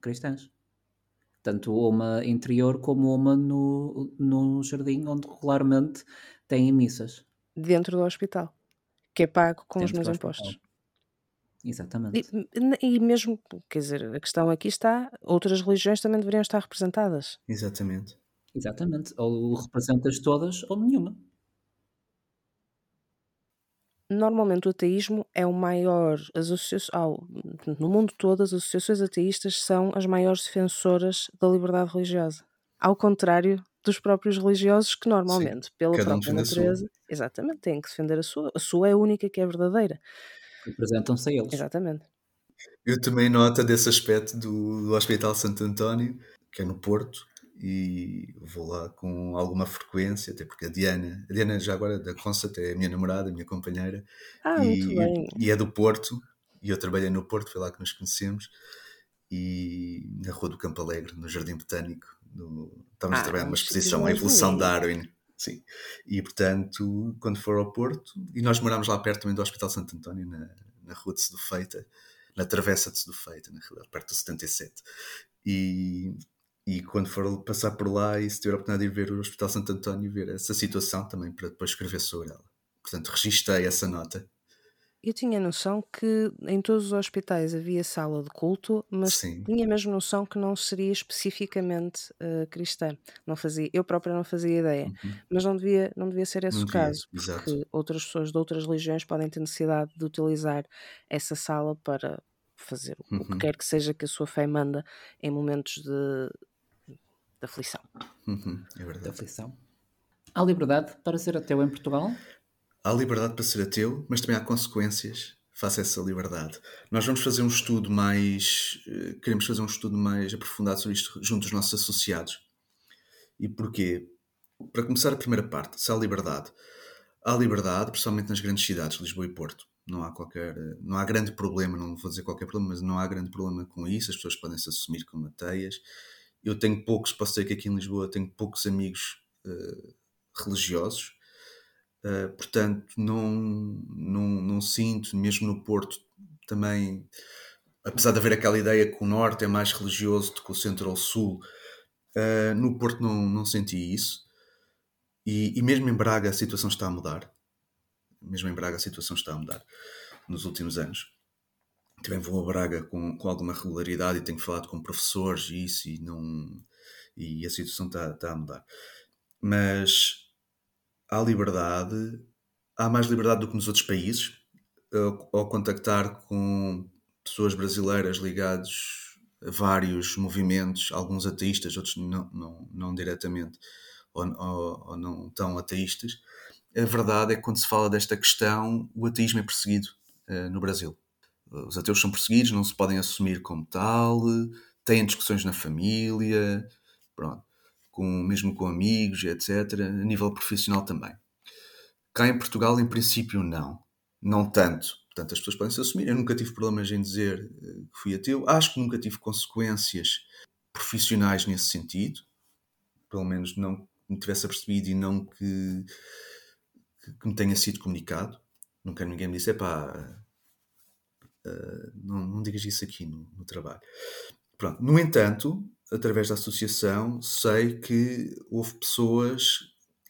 Cristãs. Tanto uma interior como uma no, no jardim, onde regularmente têm missas. dentro do hospital, que é pago com os Dentro meus do hospital. impostos. Exatamente. E, e mesmo, quer dizer, a questão aqui está, outras religiões também deveriam estar representadas. Exatamente. Exatamente. Ou representas todas ou nenhuma. Normalmente o ateísmo é o maior, as associa- ao- no mundo todo as associações ateístas são as maiores defensoras da liberdade religiosa. Ao contrário dos próprios religiosos que normalmente, pela cada um própria sua. natureza, exatamente, têm que defender a sua. A sua é a única que é verdadeira. Representam-se a eles. Exatamente. Eu tomei nota desse aspecto do, do Hospital Santo António, que é no Porto, e vou lá com alguma frequência, até porque a Diana, a Diana já agora da Constat é a minha namorada, a minha companheira, Ah, muito e, bem. e é do Porto, e eu trabalhei no Porto, foi lá que nos conhecemos, e na Rua do Campo Alegre, no Jardim Botânico, no, estávamos Ah, a trabalhar numa exposição, A mais Evolução de. Darwin. Sim. E portanto, quando for ao Porto, e nós morámos lá perto também do Hospital Santo António, na, na Rua de Sedufeita, na Travessa de Sedufeita, na realidade, perto do 77. E, e quando for passar por lá e se tiver a oportunidade de ir ver o Hospital Santo António, ver essa situação também para depois escrever sobre ela. Portanto, registrei essa nota. Eu tinha noção que em todos os hospitais havia sala de culto, mas Sim. tinha mesmo noção que não seria especificamente eh, cristã. Não fazia, eu própria não fazia ideia. Uhum. Mas não devia, não devia ser esse Não o devia, caso, exato. porque outras pessoas de outras religiões podem ter necessidade de utilizar essa sala para fazer o que Uhum. quer que seja que a sua fé manda em momentos de, de aflição. Uhum, é Da verdade. aflição. Há liberdade para ser ateu em Portugal? Há liberdade para ser ateu, mas também há consequências face a essa liberdade. Nós vamos fazer um estudo mais. eh, Queremos fazer um estudo mais aprofundado sobre isto junto dos nossos associados. E porquê? Para começar a primeira parte, se há liberdade. Há liberdade, principalmente nas grandes cidades, Lisboa e Porto. Não há qualquer. Não há grande problema, não vou dizer qualquer problema, mas não há grande problema com isso. As pessoas podem se assumir como ateias. Eu tenho poucos, posso dizer que aqui em Lisboa tenho poucos amigos eh, religiosos. Uh, portanto, não, não, não sinto, mesmo no Porto, também, apesar de haver aquela ideia que o Norte é mais religioso do que o Centro ou o Sul, uh, no Porto não, não senti isso. E, e mesmo em Braga a situação está a mudar. Mesmo em Braga a situação está a mudar nos últimos anos. Também vou a Braga com, com alguma regularidade e tenho falado com professores e isso, e, não, e a situação está, a mudar. Mas há liberdade, há mais liberdade do que nos outros países, ao, ao contactar com pessoas brasileiras ligadas a vários movimentos, alguns ateístas, outros não, não, não diretamente, ou, ou, ou não tão ateístas. A verdade é que quando se fala desta questão, o ateísmo é perseguido uh, no Brasil. Os ateus são perseguidos, não se podem assumir como tal, têm discussões na família, pronto com, mesmo com amigos, etc., a nível profissional também. Cá em Portugal, em princípio, não. Não tanto. Portanto, as pessoas podem se assumir. Eu nunca tive problemas em dizer que fui ateu. Acho que nunca tive consequências profissionais nesse sentido. Pelo menos não me tivesse apercebido e não que, que, me tenha sido comunicado. Nunca ninguém me disse, pá, uh, não, não digas isso aqui no, no trabalho. Pronto. No entanto, através da associação, sei que houve pessoas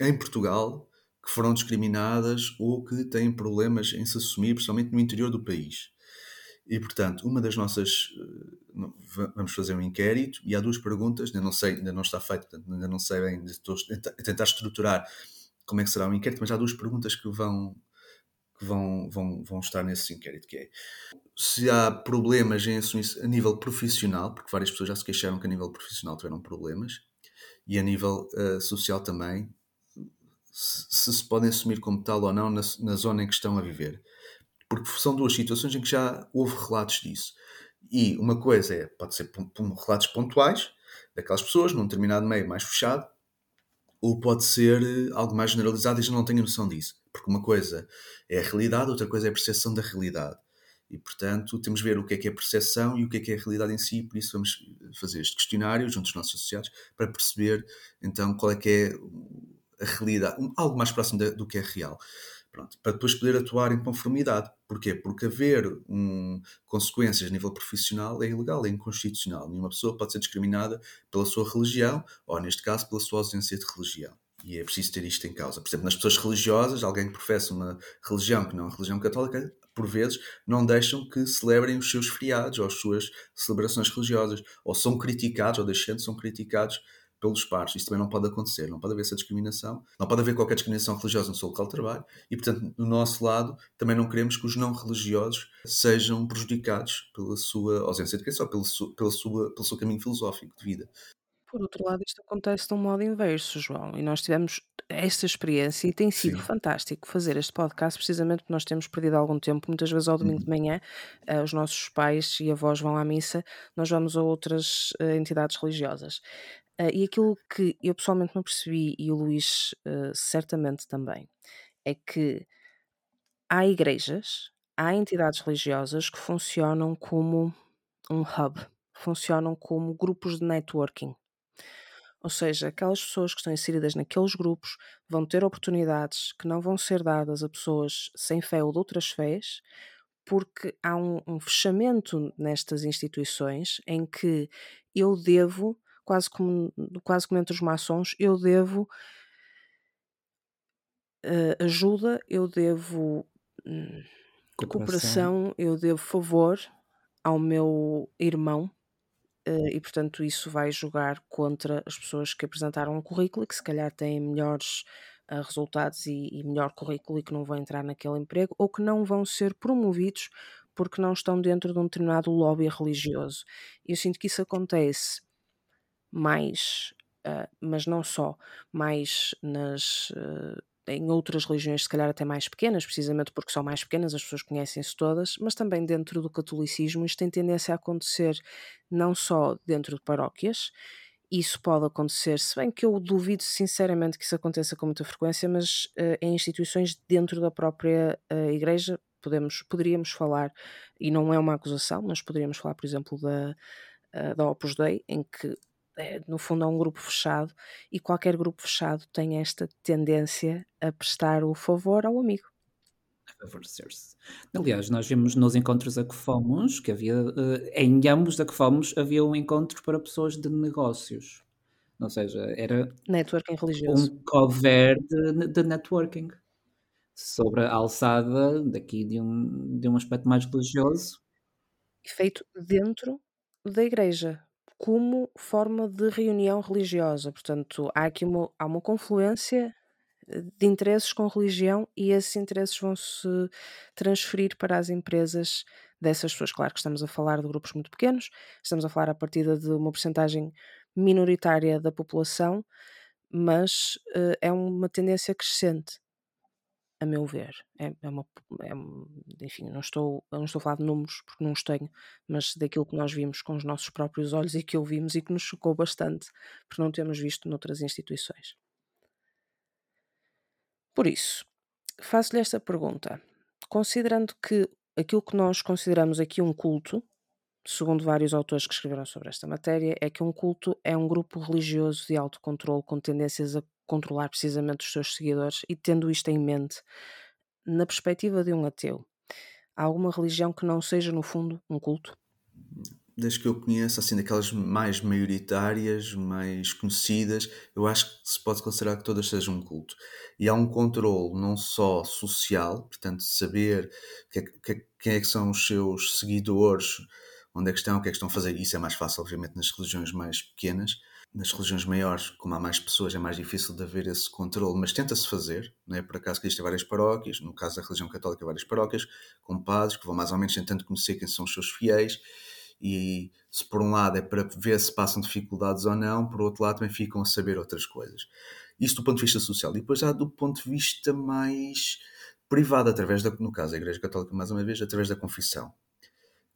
em Portugal que foram discriminadas ou que têm problemas em se assumir, principalmente no interior do país. E, portanto, uma das nossas. Vamos fazer um inquérito e há duas perguntas, ainda não sei, ainda não está feito, ainda não sei bem, estou a tentar estruturar como é que será o inquérito, mas há duas perguntas que vão, que vão, vão, vão estar nesse inquérito, que é se há problemas em assumir a nível profissional, porque várias pessoas já se queixaram que a nível profissional tiveram problemas, e a nível uh, social também, se, se podem assumir como tal ou não na, na zona em que estão a viver. Porque são duas situações em que já houve relatos disso. E uma coisa é, pode ser relatos pontuais daquelas pessoas num determinado meio mais fechado, ou pode ser eh, algo mais generalizado e já não tenho noção disso. Porque uma coisa é a realidade, outra coisa é a percepção da realidade. E, portanto, temos de ver o que é que é percepção e o que é que é a realidade em si, por isso vamos fazer este questionário junto aos nossos associados para perceber, então, qual é que é a realidade, algo mais próximo do que é real. Pronto, para depois poder atuar em conformidade. Porquê? Porque haver um, consequências a nível profissional é ilegal, é inconstitucional. Nenhuma pessoa pode ser discriminada pela sua religião, ou neste caso, pela sua ausência de religião. E é preciso ter isto em causa. Por exemplo, nas pessoas religiosas, alguém que professa uma religião que não é uma religião católica, por vezes, não deixam que celebrem os seus feriados ou as suas celebrações religiosas, ou são criticados, ou deixando são criticados pelos pares. Isso também não pode acontecer, não pode haver essa discriminação, não pode haver qualquer discriminação religiosa no seu local de trabalho e, portanto, do nosso lado, também não queremos que os não religiosos sejam prejudicados pela sua ausência de ou pelo, su, pela sua, pelo seu caminho filosófico de vida. Por outro lado, isto acontece de um modo inverso, João, e nós tivemos esta experiência e tem sido Sim. fantástico fazer este podcast precisamente porque nós temos perdido algum tempo, muitas vezes ao domingo uhum. de manhã, uh, os nossos pais e avós vão à missa, nós vamos a outras uh, entidades religiosas. Uh, e aquilo que eu pessoalmente não percebi, e o Luís certamente também, é que há igrejas, há entidades religiosas que funcionam como um hub, funcionam como grupos de networking. Ou seja, aquelas pessoas que estão inseridas naqueles grupos vão ter oportunidades que não vão ser dadas a pessoas sem fé ou de outras fés, porque há um, um fechamento nestas instituições em que eu devo quase como, quase como entre os maçons, eu devo uh, ajuda, eu devo hum, cooperação. cooperação, eu devo favor ao meu irmão. Uh, e portanto isso vai jogar contra as pessoas que apresentaram um currículo e que se calhar têm melhores uh, resultados e, e melhor currículo e que não vão entrar naquele emprego ou que não vão ser promovidos porque não estão dentro de um determinado lobby religioso. Eu sinto que isso acontece mais, uh, mas não só, mais nas. Uh, em outras religiões, se calhar até mais pequenas, precisamente porque são mais pequenas, as pessoas conhecem-se todas, mas também dentro do catolicismo isto tem tendência a acontecer não só dentro de paróquias, isso pode acontecer, se bem que eu duvido sinceramente que isso aconteça com muita frequência, mas uh, em instituições dentro da própria uh, igreja podemos, poderíamos falar, e não é uma acusação, mas poderíamos falar, por exemplo, da, uh, da Opus Dei, em que no fundo é um grupo fechado e qualquer grupo fechado tem esta tendência a prestar o favor ao amigo. Favorecer-se. Aliás, nós vimos nos encontros a que fomos, que havia, uh, em ambos a que fomos, havia um encontro para pessoas de negócios. Ou seja, era networking religioso. um cover de, de networking sobre a alçada daqui de um, de um aspecto mais religioso. Feito dentro da igreja, como forma de reunião religiosa. Portanto, há aqui uma, há uma confluência eh, de interesses com religião e esses interesses vão se transferir para as empresas dessas pessoas. Claro que estamos a falar de grupos muito pequenos, estamos a falar a partir de uma porcentagem minoritária da população, mas uh, é uma tendência crescente a meu ver. É, é uma, é, enfim, não estou, não estou a falar de números porque não os tenho, mas daquilo que nós vimos com os nossos próprios olhos e que ouvimos e que nos chocou bastante por não termos visto noutras instituições. Por isso, faço-lhe esta pergunta. Considerando que aquilo que nós consideramos aqui um culto, segundo vários autores que escreveram sobre esta matéria, é que um culto é um grupo religioso de autocontrole com tendências a controlar precisamente os seus seguidores e tendo isto em mente, na perspectiva de um ateu, há alguma religião que não seja, no fundo, um culto? Desde que eu conheço, assim, daquelas mais maioritárias, mais conhecidas, eu acho que se pode considerar que todas sejam um culto. E há um controle não só social, portanto, saber que é, que, quem é que são os seus seguidores, onde é que estão, o que é que estão a fazer. Isso é mais fácil, obviamente, nas religiões mais pequenas. Nas religiões maiores, como há mais pessoas, é mais difícil de haver esse controle, mas tenta-se fazer. Não é? Por acaso, que existem várias paróquias, no caso da religião católica, várias paróquias, com padres que vão mais ou menos tentando conhecer quem são os seus fiéis. E se por um lado é para ver se passam dificuldades ou não, por outro lado também ficam a saber outras coisas. Isto do ponto de vista social. E depois já do ponto de vista mais privado, através da, no caso, a Igreja Católica, mais uma vez, através da confissão.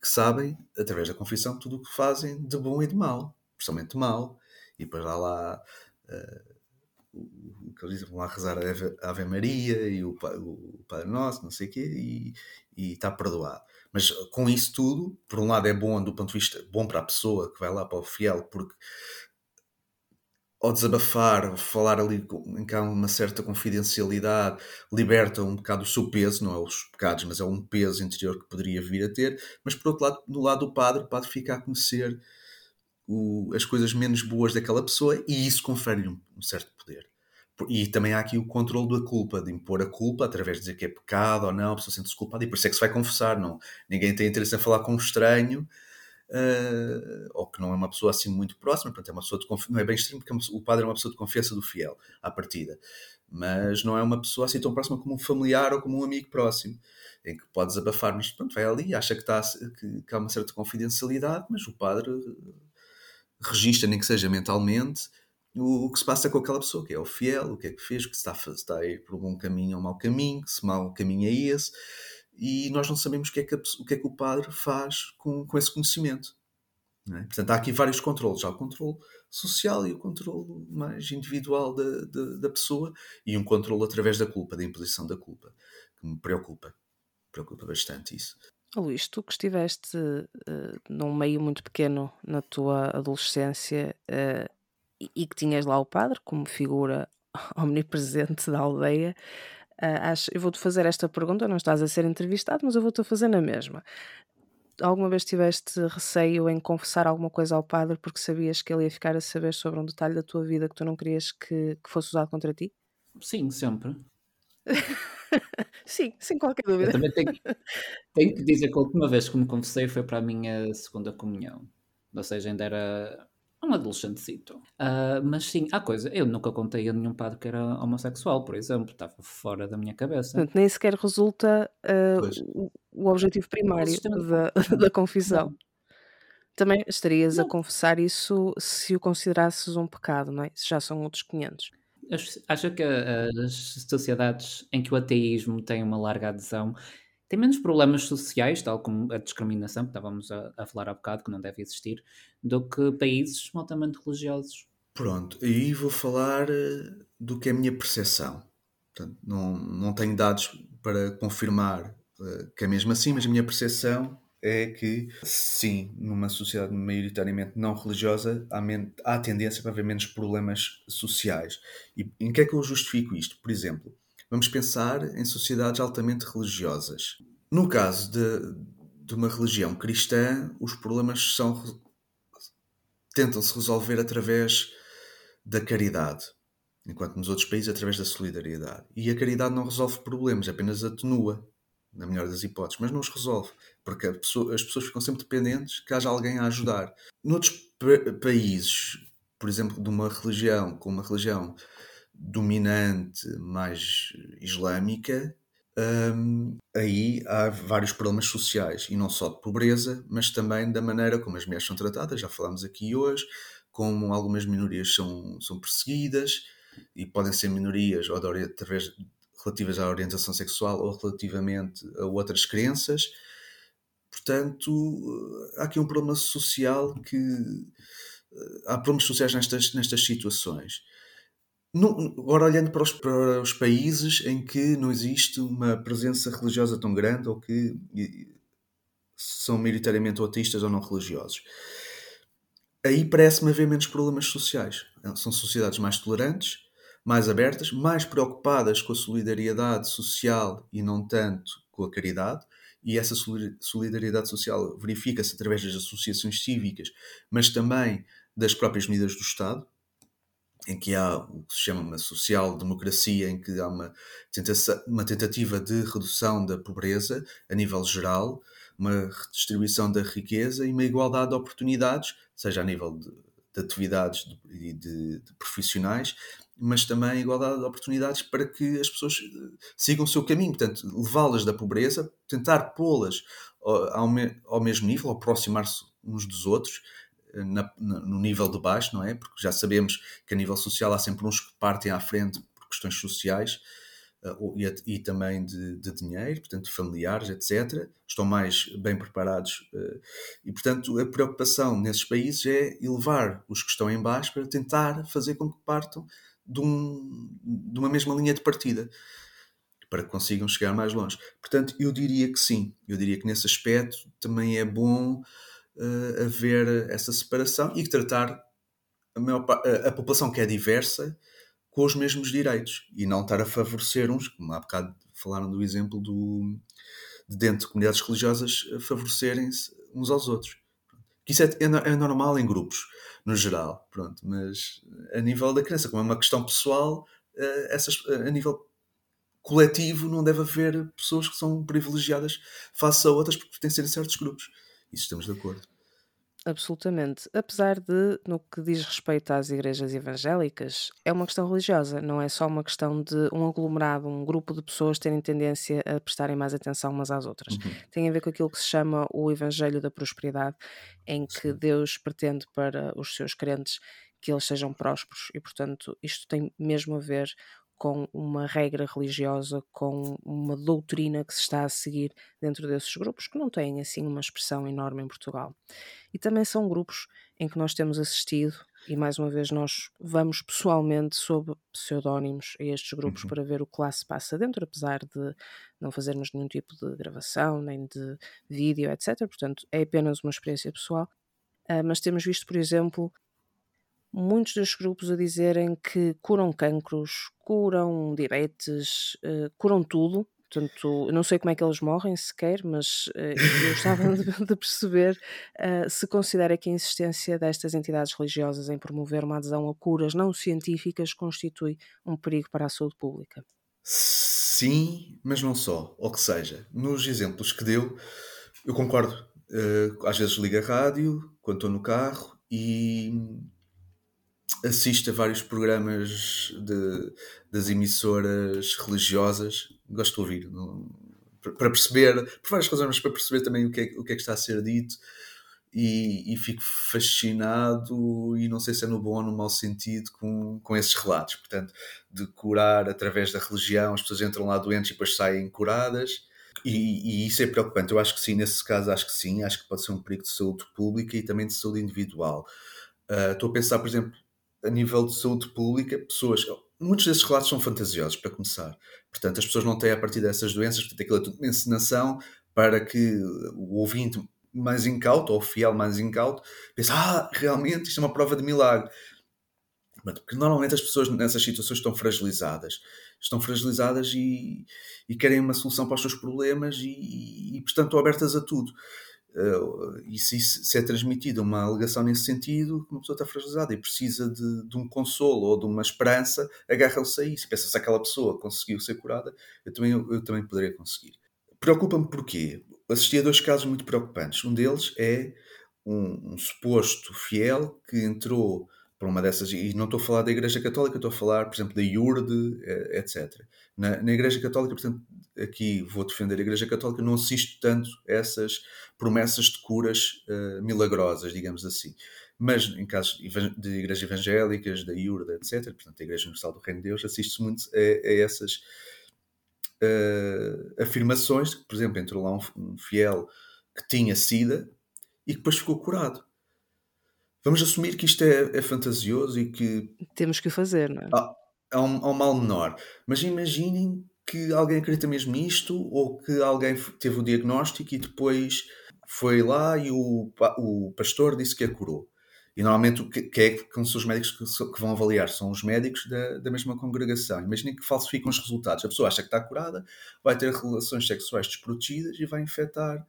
Que sabem, através da confissão, tudo o que fazem de bom e de mal, principalmente de mal. E depois lá, lá uh, o que eles dizem, vão lá rezar a Ave, Maria e o, o, Padre Nosso, não sei o quê, e, está perdoado. Mas com isso tudo, por um lado é bom do ponto de vista, bom para a pessoa que vai lá para o fiel, porque ao desabafar, ao falar ali em que há uma certa confidencialidade, liberta um bocado o seu peso, não é os pecados, mas é um peso interior que poderia vir a ter. Mas por outro lado, no lado do padre, o padre fica a conhecer o, as coisas menos boas daquela pessoa e isso confere-lhe um, um, certo poder. E também há aqui o controle da culpa, de impor a culpa através de dizer que é pecado ou não, a pessoa sente-se culpada e por isso é que se vai confessar. Não, ninguém tem interesse em falar com um estranho uh, ou que não é uma pessoa assim muito próxima, portanto é uma pessoa de não é bem extremo, porque é o padre é uma pessoa de confiança do fiel, à partida, mas não é uma pessoa assim tão próxima como um familiar ou como um amigo próximo, em que pode desabafar, mas pronto, vai ali, acha que, está, que, que há uma certa confidencialidade, mas o padre registra, nem que seja mentalmente, o, o, que se passa com aquela pessoa, que é o fiel, o que é que fez, que está, está a ir por um bom caminho ou um mau caminho, se mau caminho é esse, e nós não sabemos o que é que, a, o, que, é que o padre faz com, com esse conhecimento. É? Portanto, há aqui vários controles. Há o controle social e o controle mais individual da, da, da, pessoa e um controle através da culpa, da imposição da culpa, que me preocupa. Preocupa bastante isso. Luís, tu que estiveste uh, num meio muito pequeno na tua adolescência uh, e, e que tinhas lá o padre como figura omnipresente da aldeia, Uh, acho, eu vou-te fazer esta pergunta, não estás a ser entrevistado, mas eu vou-te fazer na mesma. Alguma vez tiveste receio em confessar alguma coisa ao padre porque sabias que ele ia ficar a saber sobre um detalhe da tua vida que tu não querias que, que fosse usado contra ti? Sim, sempre. sim, sem qualquer dúvida. Eu também tenho, tenho que dizer que a última vez que me confessei foi para a minha segunda comunhão. Ou seja, ainda era um adolescentecito. Uh, mas sim, há coisa. Eu nunca contei a nenhum padre que era homossexual, por exemplo. Estava fora da minha cabeça. Portanto, nem sequer resulta uh, o, o, objetivo primário da, da confissão. Não. Também estarias não. a confessar isso se o considerasses um pecado, não é? Se já são outros 500. Acho que as sociedades em que o ateísmo tem uma larga adesão tem menos problemas sociais, tal como a discriminação, que estávamos a, a falar há bocado, que não deve existir, do que países altamente religiosos. Pronto, aí vou falar eh, do que é a minha percepção. Portanto, não, não tenho dados para confirmar uh, que é mesmo assim, mas a minha percepção é que, sim, numa sociedade maioritariamente não religiosa, há, há tendência para haver menos problemas sociais. E em que é que eu justifico isto? Por exemplo, Vamos pensar em sociedades altamente religiosas. No caso de, de uma religião cristã, os problemas são tentam-se resolver através da caridade, enquanto nos outros países através da solidariedade. E a caridade não resolve problemas, apenas atenua, na melhor das hipóteses, mas não os resolve, porque pessoa, as pessoas ficam sempre dependentes que haja alguém a ajudar. Noutros países, por exemplo, de uma religião, com uma religião dominante mais islâmica, um, aí há vários problemas sociais, e não só de pobreza, mas também da maneira como as mulheres são tratadas, já falámos aqui hoje, como algumas minorias são, são perseguidas, e podem ser minorias ou de, através, relativas à orientação sexual ou relativamente a outras crenças. Portanto, há aqui um problema social que. Há problemas sociais nestas, nestas situações agora olhando para os, para os, países em que não existe uma presença religiosa tão grande ou que são maioritariamente autistas ou não religiosos. Aí parece-me haver menos problemas sociais. São sociedades mais tolerantes, mais abertas, mais preocupadas com a solidariedade social e não tanto com a caridade. E essa solidariedade social verifica-se através das associações cívicas, mas também das próprias medidas do Estado em que há o que se chama uma social-democracia, em que há uma, uma tentativa de redução da pobreza a nível geral, uma redistribuição da riqueza e uma igualdade de oportunidades, seja a nível de, de atividades e de, de, profissionais, mas também igualdade de oportunidades para que as pessoas eh, sigam o seu caminho, portanto, levá-las da pobreza, tentar pô-las ao, ao, mesmo nível, aproximar-se uns dos outros, eh, na, no nível de baixo, não é? Porque já sabemos que a nível social há sempre uns que partem à frente por questões sociais e, e, também de, de, dinheiro, portanto, familiares, etc. Estão mais bem preparados uh, e, portanto, a preocupação nesses países é elevar os que estão em baixo para tentar fazer com que partam de, um, de uma mesma linha de partida para que consigam chegar mais longe. Portanto, eu diria que sim, eu diria que nesse aspecto também é bom uh, haver essa separação e tratar a, maior, a, a, população que é diversa com os mesmos direitos e não estar a favorecer uns, como há bocado falaram do exemplo do, de dentro de comunidades religiosas favorecerem-se uns aos outros. Isso é, é, é, normal em grupos, no geral, pronto, mas a nível da criança, como é uma questão pessoal, uh, essas, a nível coletivo não deve haver pessoas que são privilegiadas face a outras porque pertencem a certos grupos. Isso estamos de acordo. Absolutamente. Apesar de, no que diz respeito às igrejas evangélicas, é uma questão religiosa, não é só uma questão de um aglomerado, um grupo de pessoas terem tendência a prestarem mais atenção umas às outras. Uhum. Tem a ver com aquilo que se chama o Evangelho da Prosperidade, em que. Deus pretende para os seus crentes que eles sejam prósperos e, portanto, isto tem mesmo a ver com uma regra religiosa, com uma doutrina que se está a seguir dentro desses grupos, que não têm assim uma expressão enorme em Portugal. E também são grupos em que nós temos assistido, e mais uma vez nós vamos pessoalmente sob pseudónimos a estes grupos uhum. para ver o que lá se passa dentro, apesar de não fazermos nenhum tipo de gravação, nem de vídeo, etc. Portanto, é apenas uma experiência pessoal. Uh, mas temos visto, por exemplo, muitos dos grupos a dizerem que curam cancros, curam diabetes, uh, curam tudo. Portanto, não sei como é que eles morrem sequer, mas uh, eu gostava de, de perceber uh, se considera que a insistência destas entidades religiosas em promover uma adesão a curas não científicas constitui um perigo para a saúde pública. Sim, mas não só. Ou que seja, nos exemplos que deu, eu concordo. às vezes liga a rádio quando estou no carro e assisto a vários programas de, das emissoras religiosas, gosto de ouvir, não, para perceber, por várias razões, mas para perceber também o que é, o que, é que está a ser dito e, e, fico fascinado e não sei se é no bom ou no mau sentido com, com esses relatos, portanto, de curar através da religião, as pessoas entram lá doentes e depois saem curadas. E, e, isso é preocupante. Eu acho que sim, nesse caso, acho que sim. Acho que pode ser um perigo de saúde pública e também de saúde individual. Uh, estou a pensar, por exemplo, a nível de saúde pública, pessoas. Muitos desses relatos são fantasiosos, para começar. Portanto, as pessoas não têm a partir dessas doenças, portanto, aquilo é tudo uma encenação para que o ouvinte mais incauto, ou o fiel mais incauto, pense: ah, realmente isto é uma prova de milagre. Porque normalmente as pessoas nessas situações estão fragilizadas. Estão fragilizadas e, e querem uma solução para os seus problemas e, e, portanto, estão abertas a tudo. Uh, e se, se, é transmitida uma alegação nesse sentido, uma pessoa está fragilizada e precisa de, de um consolo ou de uma esperança, agarra-se a isso. Pensa se aquela pessoa conseguiu ser curada, eu também, eu, eu também poderia conseguir. Preocupa-me porquê? Assisti a dois casos muito preocupantes. Um deles é um, um suposto fiel que entrou para uma dessas, e não estou a falar da Igreja Católica, estou a falar, por exemplo, da IURD, eh, etc. Na, na Igreja Católica, portanto, aqui vou defender a Igreja Católica, não assisto tanto essas promessas de curas uh, milagrosas, digamos assim. Mas em casos de igrejas evangélicas, da IURDA, etc., portanto, a Igreja Universal do Reino de Deus, assisto-se muito a, a essas uh, afirmações, por exemplo, entrou lá um, um fiel que tinha SIDA e que depois ficou curado. Vamos assumir que isto é, é fantasioso e que. Temos que o fazer, não é? Há, há, um, há um mal menor. Mas imaginem que alguém acredita mesmo nisto ou que alguém teve o diagnóstico e depois foi lá e o, o pastor disse que a curou. E normalmente que, é que são os médicos que, que, vão avaliar? São os médicos da, da mesma congregação. Imaginem que falsificam os resultados. A pessoa acha que está curada, vai ter relações sexuais desprotegidas e vai infectar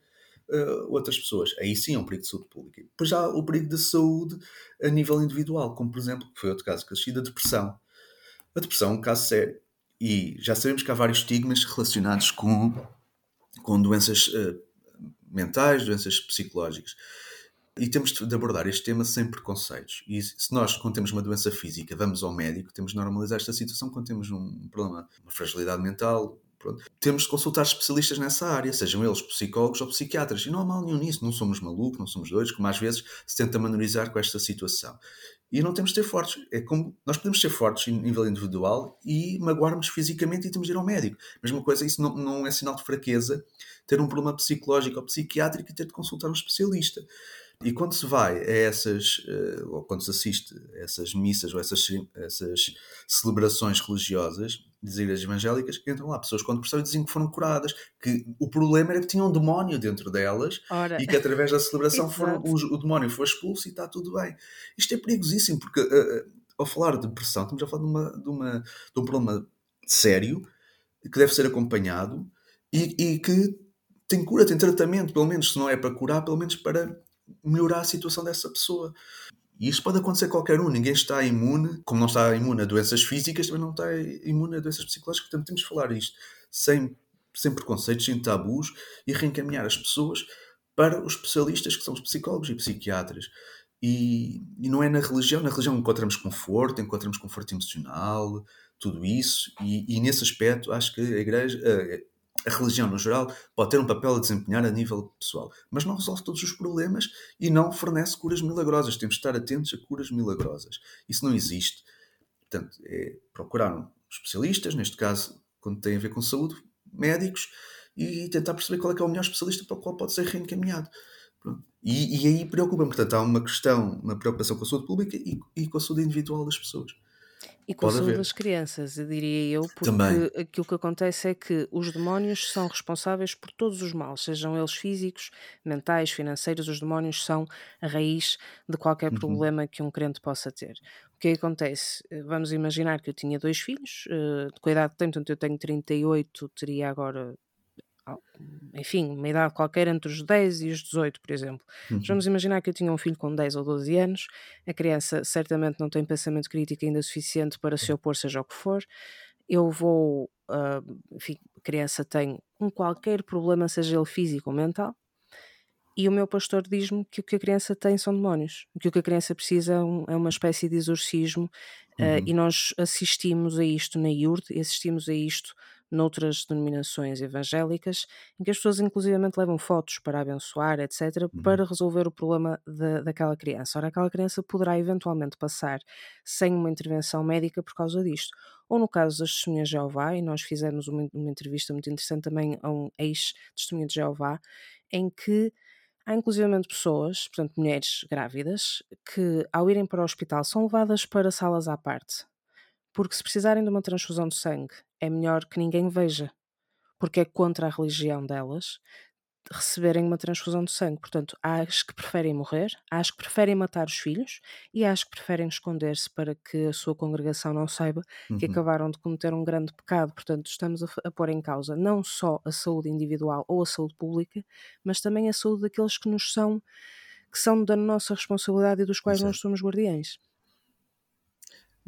uh, outras pessoas. Aí sim é um perigo de saúde pública. Depois há o perigo de saúde a nível individual, como por exemplo, foi outro caso que assisti, da depressão. A depressão é um caso sério. E já sabemos que há vários estigmas relacionados com, com doenças uh, mentais, doenças psicológicas. E temos de abordar este tema sem preconceitos. E se nós, quando temos uma doença física, vamos ao médico, temos de normalizar esta situação quando temos um problema, uma fragilidade mental, Pronto. Temos de consultar especialistas nessa área, sejam eles psicólogos ou psiquiatras. E não há mal nenhum nisso, não somos malucos, não somos doidos, como às vezes se tenta manorizar com esta situação. E não temos de ser fortes. É como nós podemos ser fortes em nível individual e magoarmos fisicamente e temos de ir ao médico. Mesma coisa, isso não, não é sinal de fraqueza ter um problema psicológico ou psiquiátrico e ter de consultar um especialista. E quando se vai a essas, eh, ou quando se assiste a essas missas ou essas, essas celebrações religiosas das igrejas evangélicas, entram lá pessoas com depressão e dizem que foram curadas, que o problema era que tinham um demónio dentro delas Ora. e que através da celebração foram, o, o, demónio foi expulso e está tudo bem. Isto é perigosíssimo, porque uh, ao falar de depressão, estamos a falar de, uma, de, uma, de um problema sério que deve ser acompanhado e, e que tem cura, tem tratamento, pelo menos se não é para curar, pelo menos para melhorar a situação dessa pessoa. E isso pode acontecer a qualquer um, ninguém está imune, como não está imune a doenças físicas, também não está imune a doenças psicológicas, portanto temos de falar isto sem, sem preconceitos, sem tabus e reencaminhar as pessoas para os especialistas que são os psicólogos e psiquiatras. E, e não é na religião, na religião encontramos conforto, encontramos conforto emocional, tudo isso, e, e nesse aspecto acho que a igreja, a religião no geral pode ter um papel a desempenhar a nível pessoal, mas não resolve todos os problemas e não fornece curas milagrosas. Temos de estar atentos a curas milagrosas. Isso não existe. Portanto, é procurar especialistas, neste caso, quando tem a ver com saúde, médicos, e tentar perceber qual é, é o melhor especialista para o qual pode ser reencaminhado. E, e, aí preocupa-me, portanto, há uma questão, uma preocupação com a saúde pública e, e com a saúde individual das pessoas. E com a saúde das crianças, diria eu, porque Também. aquilo que acontece é que os demónios são responsáveis por todos os males, sejam eles físicos, mentais, financeiros, os demónios são a raiz de qualquer Uhum. problema que um crente possa ter. O que é acontece? Eh, vamos imaginar que eu tinha dois filhos, eh, de cuidado que tenho, portanto eu tenho 38, teria agora enfim, uma idade qualquer entre os 10 e os 18, por exemplo. Uhum. Vamos imaginar que eu tinha um filho com 10 ou 12 anos, a criança certamente não tem pensamento crítico ainda suficiente para se opor, seja o que for. Eu vou, uh, enfim, a criança tem um qualquer problema, seja ele físico ou mental, e o meu pastor diz-me que o que a criança tem são demónios, que o que a criança precisa é, é uma espécie de exorcismo, ah, uhum. uh, e nós assistimos a isto na IURD, assistimos a isto noutras denominações evangélicas, em que as pessoas inclusivamente levam fotos para abençoar, etc., uhum. para resolver o problema de, daquela criança. Ora, aquela criança poderá eventualmente passar sem uma intervenção médica por causa disto. Ou no caso das testemunhas de Jeová, e nós fizemos uma, uma entrevista muito interessante também a um ex-testemunha de Jeová, em que Há inclusivamente pessoas, portanto mulheres grávidas, que ao irem para o hospital são levadas para salas à parte. Porque se precisarem de uma transfusão de sangue é melhor que ninguém veja, porque é contra a religião delas receberem uma transfusão de sangue. Portanto, há as que preferem morrer, há as que preferem matar os filhos e há as que preferem esconder-se para que a sua congregação não saiba uhum. que acabaram de cometer um grande pecado. Portanto, estamos a, a pôr em causa não só a saúde individual ou a saúde pública, mas também a saúde daqueles que nos são que são da nossa responsabilidade e dos quais Exato. nós somos guardiães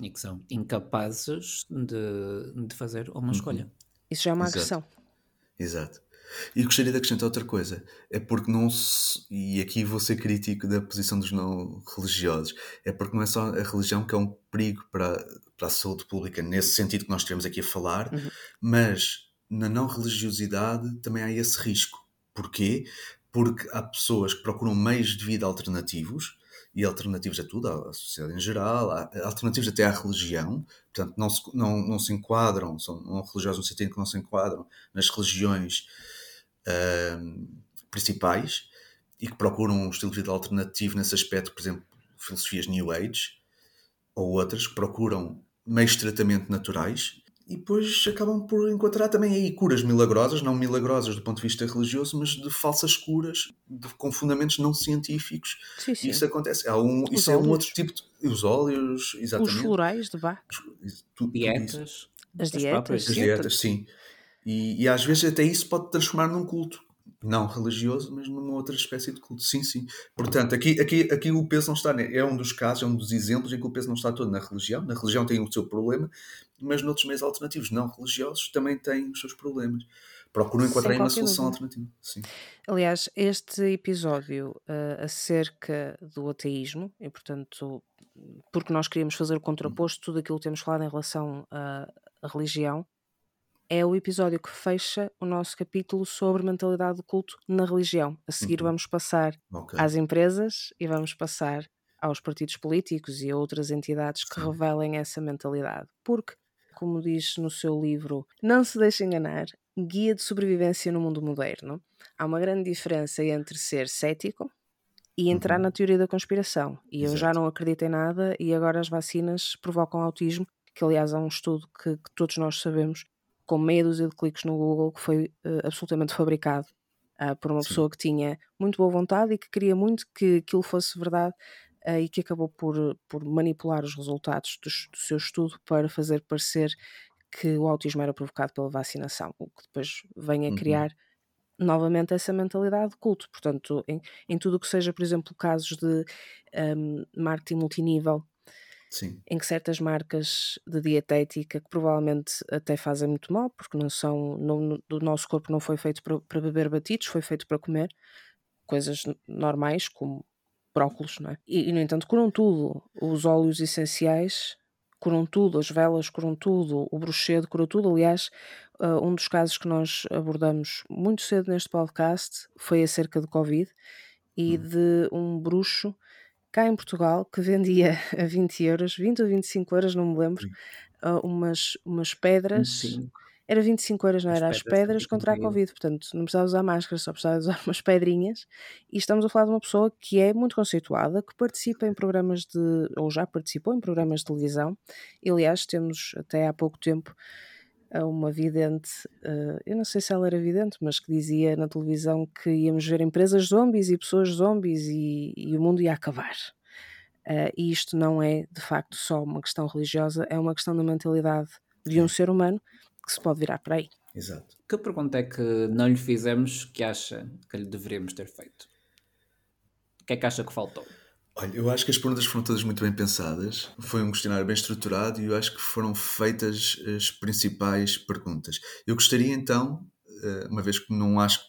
e que são incapazes de, de fazer uma uhum. escolha. Isso já é uma Exato. agressão. Exato. E gostaria de acrescentar outra coisa, é porque não se, e aqui vou ser crítico da posição dos não religiosos, é porque não é só a religião que é um perigo para, para a saúde pública, nesse sentido que nós estivemos aqui a falar, uhum. mas na não religiosidade também há esse risco. Porquê? Porque há pessoas que procuram meios de vida alternativos, e alternativas a tudo, à sociedade em geral, alternativas até à religião, portanto, não se, não, não se enquadram, são não religiosos no sentido que não se enquadram nas religiões uh, principais e que procuram um estilo de vida alternativo nesse aspecto, por exemplo, filosofias New Age ou outras que procuram meios de tratamento naturais e depois acabam por encontrar também aí curas milagrosas, não milagrosas do ponto de vista religioso, mas de falsas curas de, com fundamentos não científicos. Sim, sim. Isso acontece. Há um, isso óleos. é um outro tipo de. Os óleos, exatamente. Os florais de Bach. Dietas. As dietas. As dietas, sim. E, e, às vezes até isso pode transformar num culto não religioso, mas numa outra espécie de culto. Sim, sim. Portanto, aqui, aqui, aqui o peso não está. É um dos casos, é um dos exemplos em que o peso não está todo na religião. Na religião tem o seu problema, mas noutros meios alternativos não religiosos também têm os seus problemas. procuram encontrar uma solução dúvida. alternativa. Sim. Aliás, este episódio uh, acerca do ateísmo, e portanto, porque nós queríamos fazer o contraposto, tudo aquilo que temos falado em relação à religião, é o episódio que fecha o nosso capítulo sobre mentalidade do culto na religião. A seguir uhum. vamos passar okay. às empresas e vamos passar aos partidos políticos e a outras entidades que Sim. revelem essa mentalidade. Porque, como diz no seu livro Não se deixe enganar, Guia de Sobrevivência no Mundo Moderno, há uma grande diferença entre ser cético e entrar uhum. na teoria da conspiração. E Exato. eu já não acredito em nada e agora as vacinas provocam autismo, que aliás há um estudo que, que todos nós sabemos com meia dúzia de cliques no Google que foi uh, absolutamente fabricado uh, por uma Sim. pessoa que tinha muito boa vontade e que queria muito que aquilo fosse verdade uh, e que acabou por, por manipular os resultados do, do, seu estudo para fazer parecer que o autismo era provocado pela vacinação, o que depois vem a uhum. criar novamente essa mentalidade de culto. Portanto, em, em tudo o que seja, por exemplo, casos de um, marketing multinível Sim. em que certas marcas de dietética que provavelmente até fazem muito mal, porque não são, não, o nosso corpo não foi feito para, para beber batidos, foi feito para comer coisas normais como brócolos, não é? E, e, no entanto curam tudo, os óleos essenciais curam tudo, as velas curam tudo, o bruxedo cura tudo, aliás uh, um dos casos que nós abordamos muito cedo neste podcast foi acerca de Covid e hum. de um bruxo cá em Portugal que vendia a 20 euros, 20 ou 25 euros, não me lembro, uh, umas, umas pedras. 25. Era 25 euros, não as era? As pedras contra a Covid, portanto não precisava usar máscara, só precisava usar umas pedrinhas. E estamos a falar de uma pessoa que é muito conceituada, que participa em programas de, ou já participou em programas de televisão. E, aliás, temos até há pouco tempo uma vidente, uh, eu não sei se ela era vidente, mas que dizia na televisão que íamos ver empresas zombies e pessoas zombies e, e o mundo ia acabar. Uh, e isto não é de facto só uma questão religiosa, é uma questão da mentalidade de um ser humano que se pode virar para aí. Exato. Que pergunta é que não lhe fizemos que acha que lhe deveríamos ter feito? O que é que acha que faltou? Olha, eu acho que as perguntas foram todas muito bem pensadas. Foi um questionário bem estruturado e eu acho que foram feitas as principais perguntas. Eu gostaria então, eh, uma vez que não acho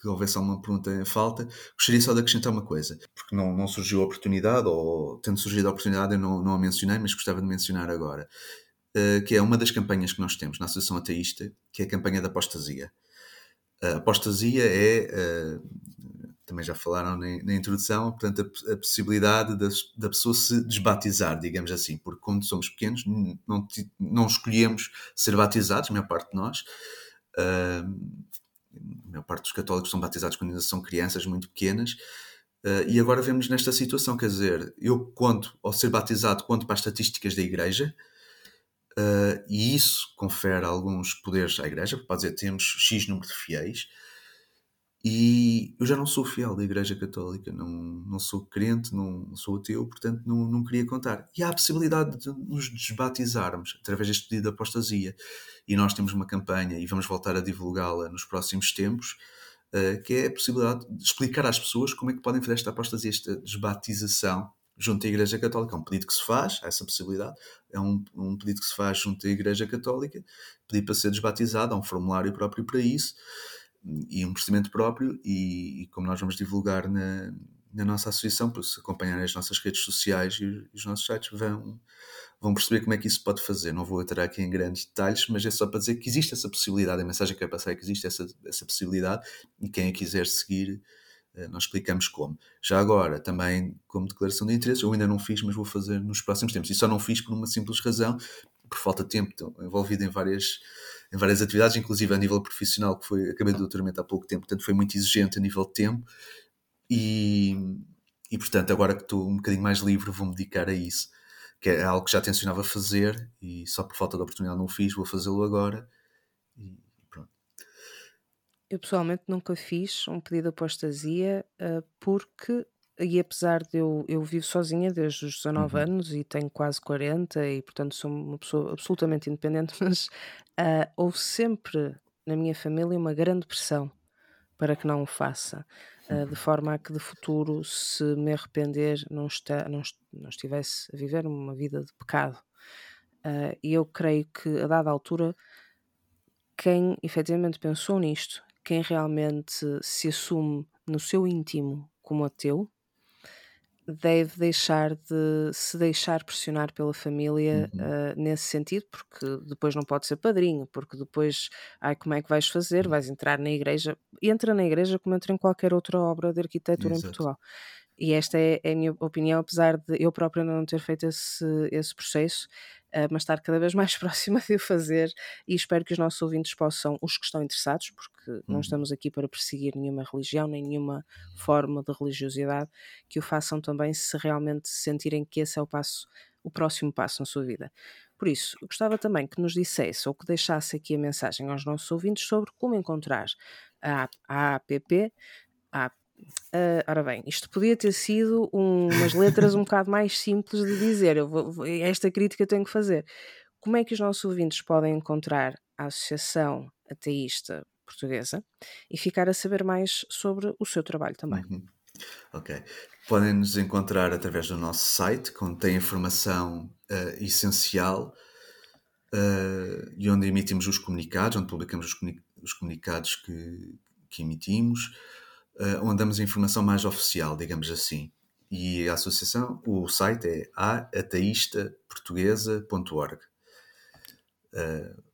que houvesse alguma pergunta em falta, gostaria só de acrescentar uma coisa, porque não, não surgiu a oportunidade, ou tendo surgido a oportunidade eu não, não a mencionei, mas gostava de mencionar agora, eh, que é uma das campanhas que nós temos na Associação Ateísta, que é a campanha da apostasia. A apostasia é eh, também já falaram na, na introdução, portanto, a, a possibilidade da, da, pessoa se desbatizar, digamos assim, porque quando somos pequenos não, não escolhemos ser batizados, a maior parte de nós. Uh, a maior parte dos católicos são batizados quando ainda são crianças muito pequenas. Uh, e agora vemos nesta situação, quer dizer, eu conto, ao ser batizado, conto para as estatísticas da Igreja, uh, e isso confere alguns poderes à Igreja, porque pode dizer, temos X número de fiéis, e eu já não sou fiel da Igreja Católica, não, não sou crente, não sou ateu, portanto não, não queria contar. E há a possibilidade de nos desbatizarmos através deste pedido de apostasia. E nós temos uma campanha e vamos voltar a divulgá-la nos próximos tempos, uh, que é a possibilidade de explicar às pessoas como é que podem fazer esta apostasia, esta desbatização junto à Igreja Católica. É um pedido que se faz, há essa possibilidade, é um, um pedido que se faz junto à Igreja Católica, pedir para ser desbatizado, há um formulário próprio para isso e um procedimento próprio e, e, como nós vamos divulgar na, na nossa associação, por se acompanhar as nossas redes sociais e os nossos sites vão, vão perceber como é que isso pode fazer. Não vou entrar aqui em grandes detalhes, mas é só para dizer que existe essa possibilidade, a mensagem que é passar é que existe essa, essa possibilidade e quem a quiser seguir eh, nós explicamos como. Já agora, também como declaração de interesse, eu ainda não fiz, mas vou fazer nos próximos tempos. E só não fiz por uma simples razão, por falta de tempo, envolvido em várias em várias atividades, inclusive a nível profissional, que foi, acabei de doutoramento há pouco tempo, portanto foi muito exigente a nível de tempo. E, e portanto agora que estou um bocadinho mais livre vou-me dedicar a isso, que é algo que já tencionava fazer e só por falta de oportunidade não fiz, vou fazê-lo agora. E pronto. Eu pessoalmente nunca fiz um pedido de apostasia uh, porque e apesar de eu, eu vivo sozinha desde os 19 uhum. anos e tenho quase 40 e portanto sou uma pessoa absolutamente independente, mas uh, houve sempre na minha família uma grande pressão para que não o faça, uh, de uhum. forma a que de futuro, se me arrepender, não, está, não, não estivesse a viver uma vida de pecado. Uh, e eu creio que a dada altura quem efetivamente pensou nisto, quem realmente se assume no seu íntimo como ateu, deve deixar de se deixar pressionar pela família Uhum. uh, nesse sentido, porque depois não pode ser padrinho, porque depois, ai, como é que vais fazer? Vais entrar na igreja, entra na igreja como entra em qualquer outra obra de arquitetura em Exato. Portugal. E esta é, é a minha opinião, apesar de eu própria não ter feito esse, esse processo, mas estar cada vez mais próxima de o fazer e espero que os nossos ouvintes possam, os que estão interessados, porque Uhum. não estamos aqui para perseguir nenhuma religião, nem nenhuma forma de religiosidade, que o façam também se realmente sentirem que esse é o passo, o próximo passo na sua vida. Por isso, gostava também que nos dissesse ou que deixasse aqui a mensagem aos nossos ouvintes sobre como encontrar a, a APP, a Uh, ora bem, isto podia ter sido um, umas letras um bocado mais simples de dizer. Eu vou, vou, esta crítica eu tenho que fazer. Como é que os nossos ouvintes podem encontrar a Associação Ateísta Portuguesa e ficar a saber mais sobre o seu trabalho também? Uhum. Ok. Podem nos encontrar através do nosso site, onde tem informação uh, essencial uh, e onde emitimos os comunicados, onde publicamos os, comuni os comunicados que, que emitimos onde damos informação mais oficial, digamos assim. E a associação, o site é ateistaportuguesa.org. Uh,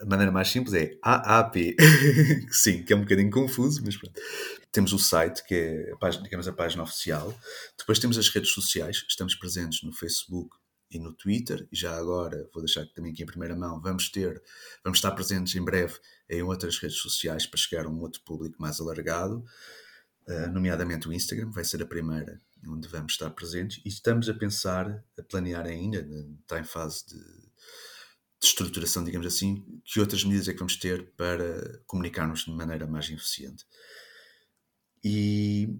a maneira mais simples é AAP. Sim, que é um bocadinho confuso, mas pronto. Temos o site, que é, a página, digamos, a página oficial. Depois temos as redes sociais. Estamos presentes no Facebook e no Twitter. E já agora, vou deixar também aqui em primeira mão, vamos ter, vamos estar presentes em breve em outras redes sociais para chegar a um outro público mais alargado. Uh, nomeadamente o Instagram, vai ser a primeira onde vamos estar presentes e estamos a pensar, a planear ainda, está em fase de, de, estruturação, digamos assim, que outras medidas é que vamos ter para comunicarmos de maneira mais eficiente. E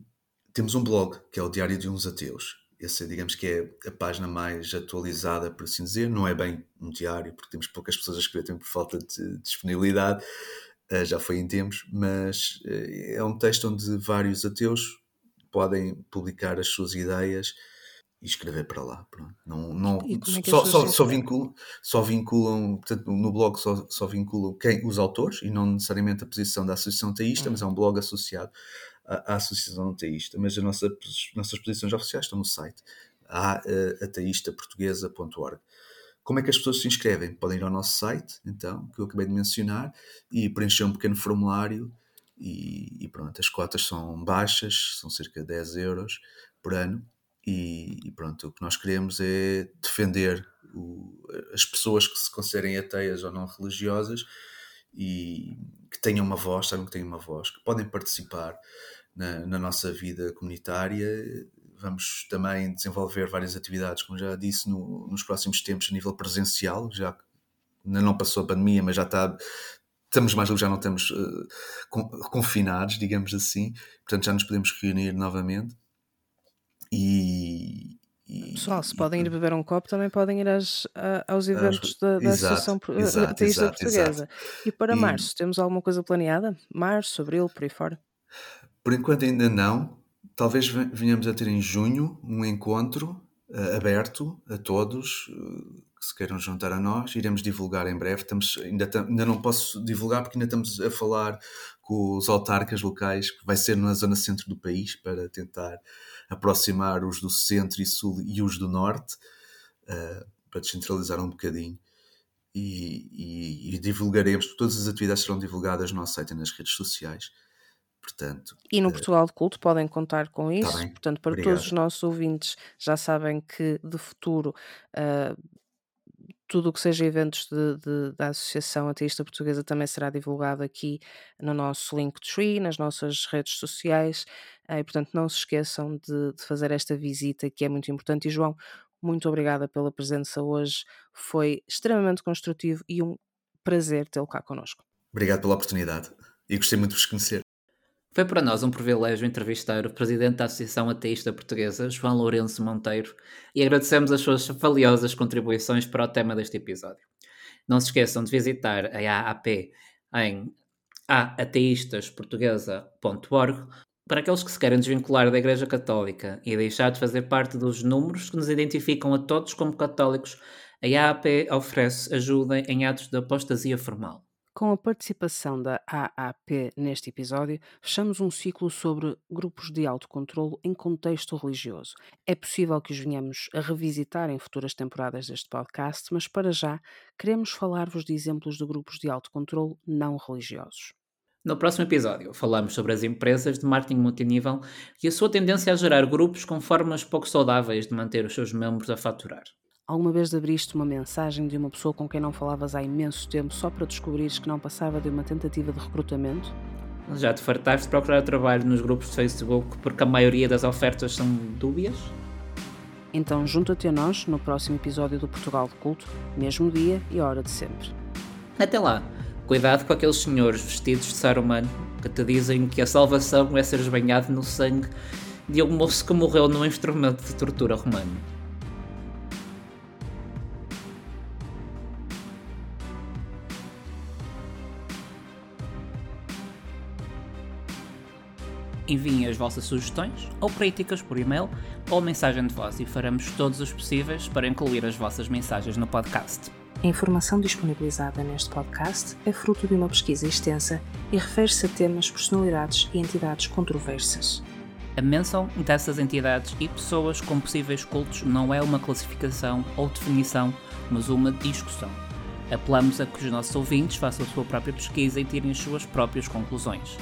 temos um blog, que é o Diário de uns Ateus. Esse, digamos que é a página mais atualizada, por assim dizer. Não é bem um diário, porque temos poucas pessoas a escrever, por falta de disponibilidade. Uh, já foi em tempos, mas uh, é um texto onde vários ateus podem publicar as suas ideias e escrever para lá. Pronto. Não, não, é só, só, só, vinculam, só vinculam, portanto, no blog só, só vinculam quem, os autores e não necessariamente a posição da Associação Teísta, mas é um blog associado à, à Associação Teísta. Mas as nossas, nossas posições oficiais estão no site uh, ateistaportuguesa.org. Como é que as pessoas se inscrevem? Podem ir ao nosso site, então, que eu acabei de mencionar, e preencher um pequeno formulário. E, e pronto, as cotas são baixas, são cerca de 10 euros por ano. E, e pronto, o que nós queremos é defender o, as pessoas que se considerem ateias ou não religiosas e que tenham uma voz, sabem que têm uma voz, que podem participar na, na nossa vida comunitária vamos também desenvolver várias atividades, como já disse, no, nos próximos tempos a nível presencial, já ainda não passou a pandemia, mas já está, estamos mais já não estamos uh, confinados, digamos assim, portanto já nos podemos reunir novamente. E, e Pessoal, se e, podem ir beber um copo, também podem ir às, aos eventos da, da exato, Associação exato, exato, Portuguesa. E para março, temos alguma coisa planeada? Março, abril, por aí fora? Por enquanto ainda não, Talvez venhamos a ter em junho um encontro uh, aberto a todos uh, que se queiram juntar a nós. Iremos divulgar em breve. Estamos, ainda, ainda não posso divulgar porque ainda estamos a falar com os autarcas locais, que vai ser na zona centro do país, para tentar aproximar os do centro e sul e os do norte, uh, para descentralizar um bocadinho. E, e, e divulgaremos, todas as atividades serão divulgadas no nosso site e nas redes sociais. Portanto, e no Portugal de Culto podem contar com isso. Tá Portanto, para Obrigado. todos os nossos ouvintes já sabem que de futuro uh, tudo o que seja eventos de, de, da Associação Ateísta Portuguesa também será divulgado aqui no nosso Linktree, nas nossas redes sociais. Uh, e, portanto, não se esqueçam de, de fazer esta visita que é muito importante. E João, muito obrigada pela presença hoje. Foi extremamente construtivo e um prazer tê-lo cá connosco. Obrigado pela oportunidade e gostei muito de vos conhecer. Foi para nós um privilégio entrevistar o presidente da Associação Ateísta Portuguesa, João Lourenço Monteiro, e agradecemos as suas valiosas contribuições para o tema deste episódio. Não se esqueçam de visitar a AAP em aateistasportuguesa.org para aqueles que se querem desvincular da Igreja Católica e deixar de fazer parte dos números que nos identificam a todos como católicos, a AAP oferece ajuda em atos de apostasia formal. Com a participação da AAP neste episódio, fechamos um ciclo sobre grupos de autocontrole em contexto religioso. É possível que os venhamos a revisitar em futuras temporadas deste podcast, mas para já queremos falar-vos de exemplos de grupos de autocontrole não religiosos. No próximo episódio, falamos sobre as empresas de marketing multinível e a sua tendência a gerar grupos com formas pouco saudáveis de manter os seus membros a faturar. Alguma vez abriste uma mensagem de uma pessoa com quem não falavas há imenso tempo só para descobrires que não passava de uma tentativa de recrutamento? Já te fartaste de procurar trabalho nos grupos de Facebook porque a maioria das ofertas são dúbias? Então junta-te a nós no próximo episódio do Portugal de Culto, mesmo dia e hora de sempre. Até lá, cuidado com aqueles senhores vestidos de ser humano que te dizem que a salvação é ser banhado no sangue de um moço que morreu num instrumento de tortura romano. Enviem as vossas sugestões ou críticas por e-mail ou mensagem de voz e faremos todos os possíveis para incluir as vossas mensagens no podcast. A informação disponibilizada neste podcast é fruto de uma pesquisa extensa e refere-se a temas, personalidades e entidades controversas. A menção dessas entidades e pessoas com possíveis cultos não é uma classificação ou definição, mas uma discussão. Apelamos a que os nossos ouvintes façam a sua própria pesquisa e tirem as suas próprias conclusões.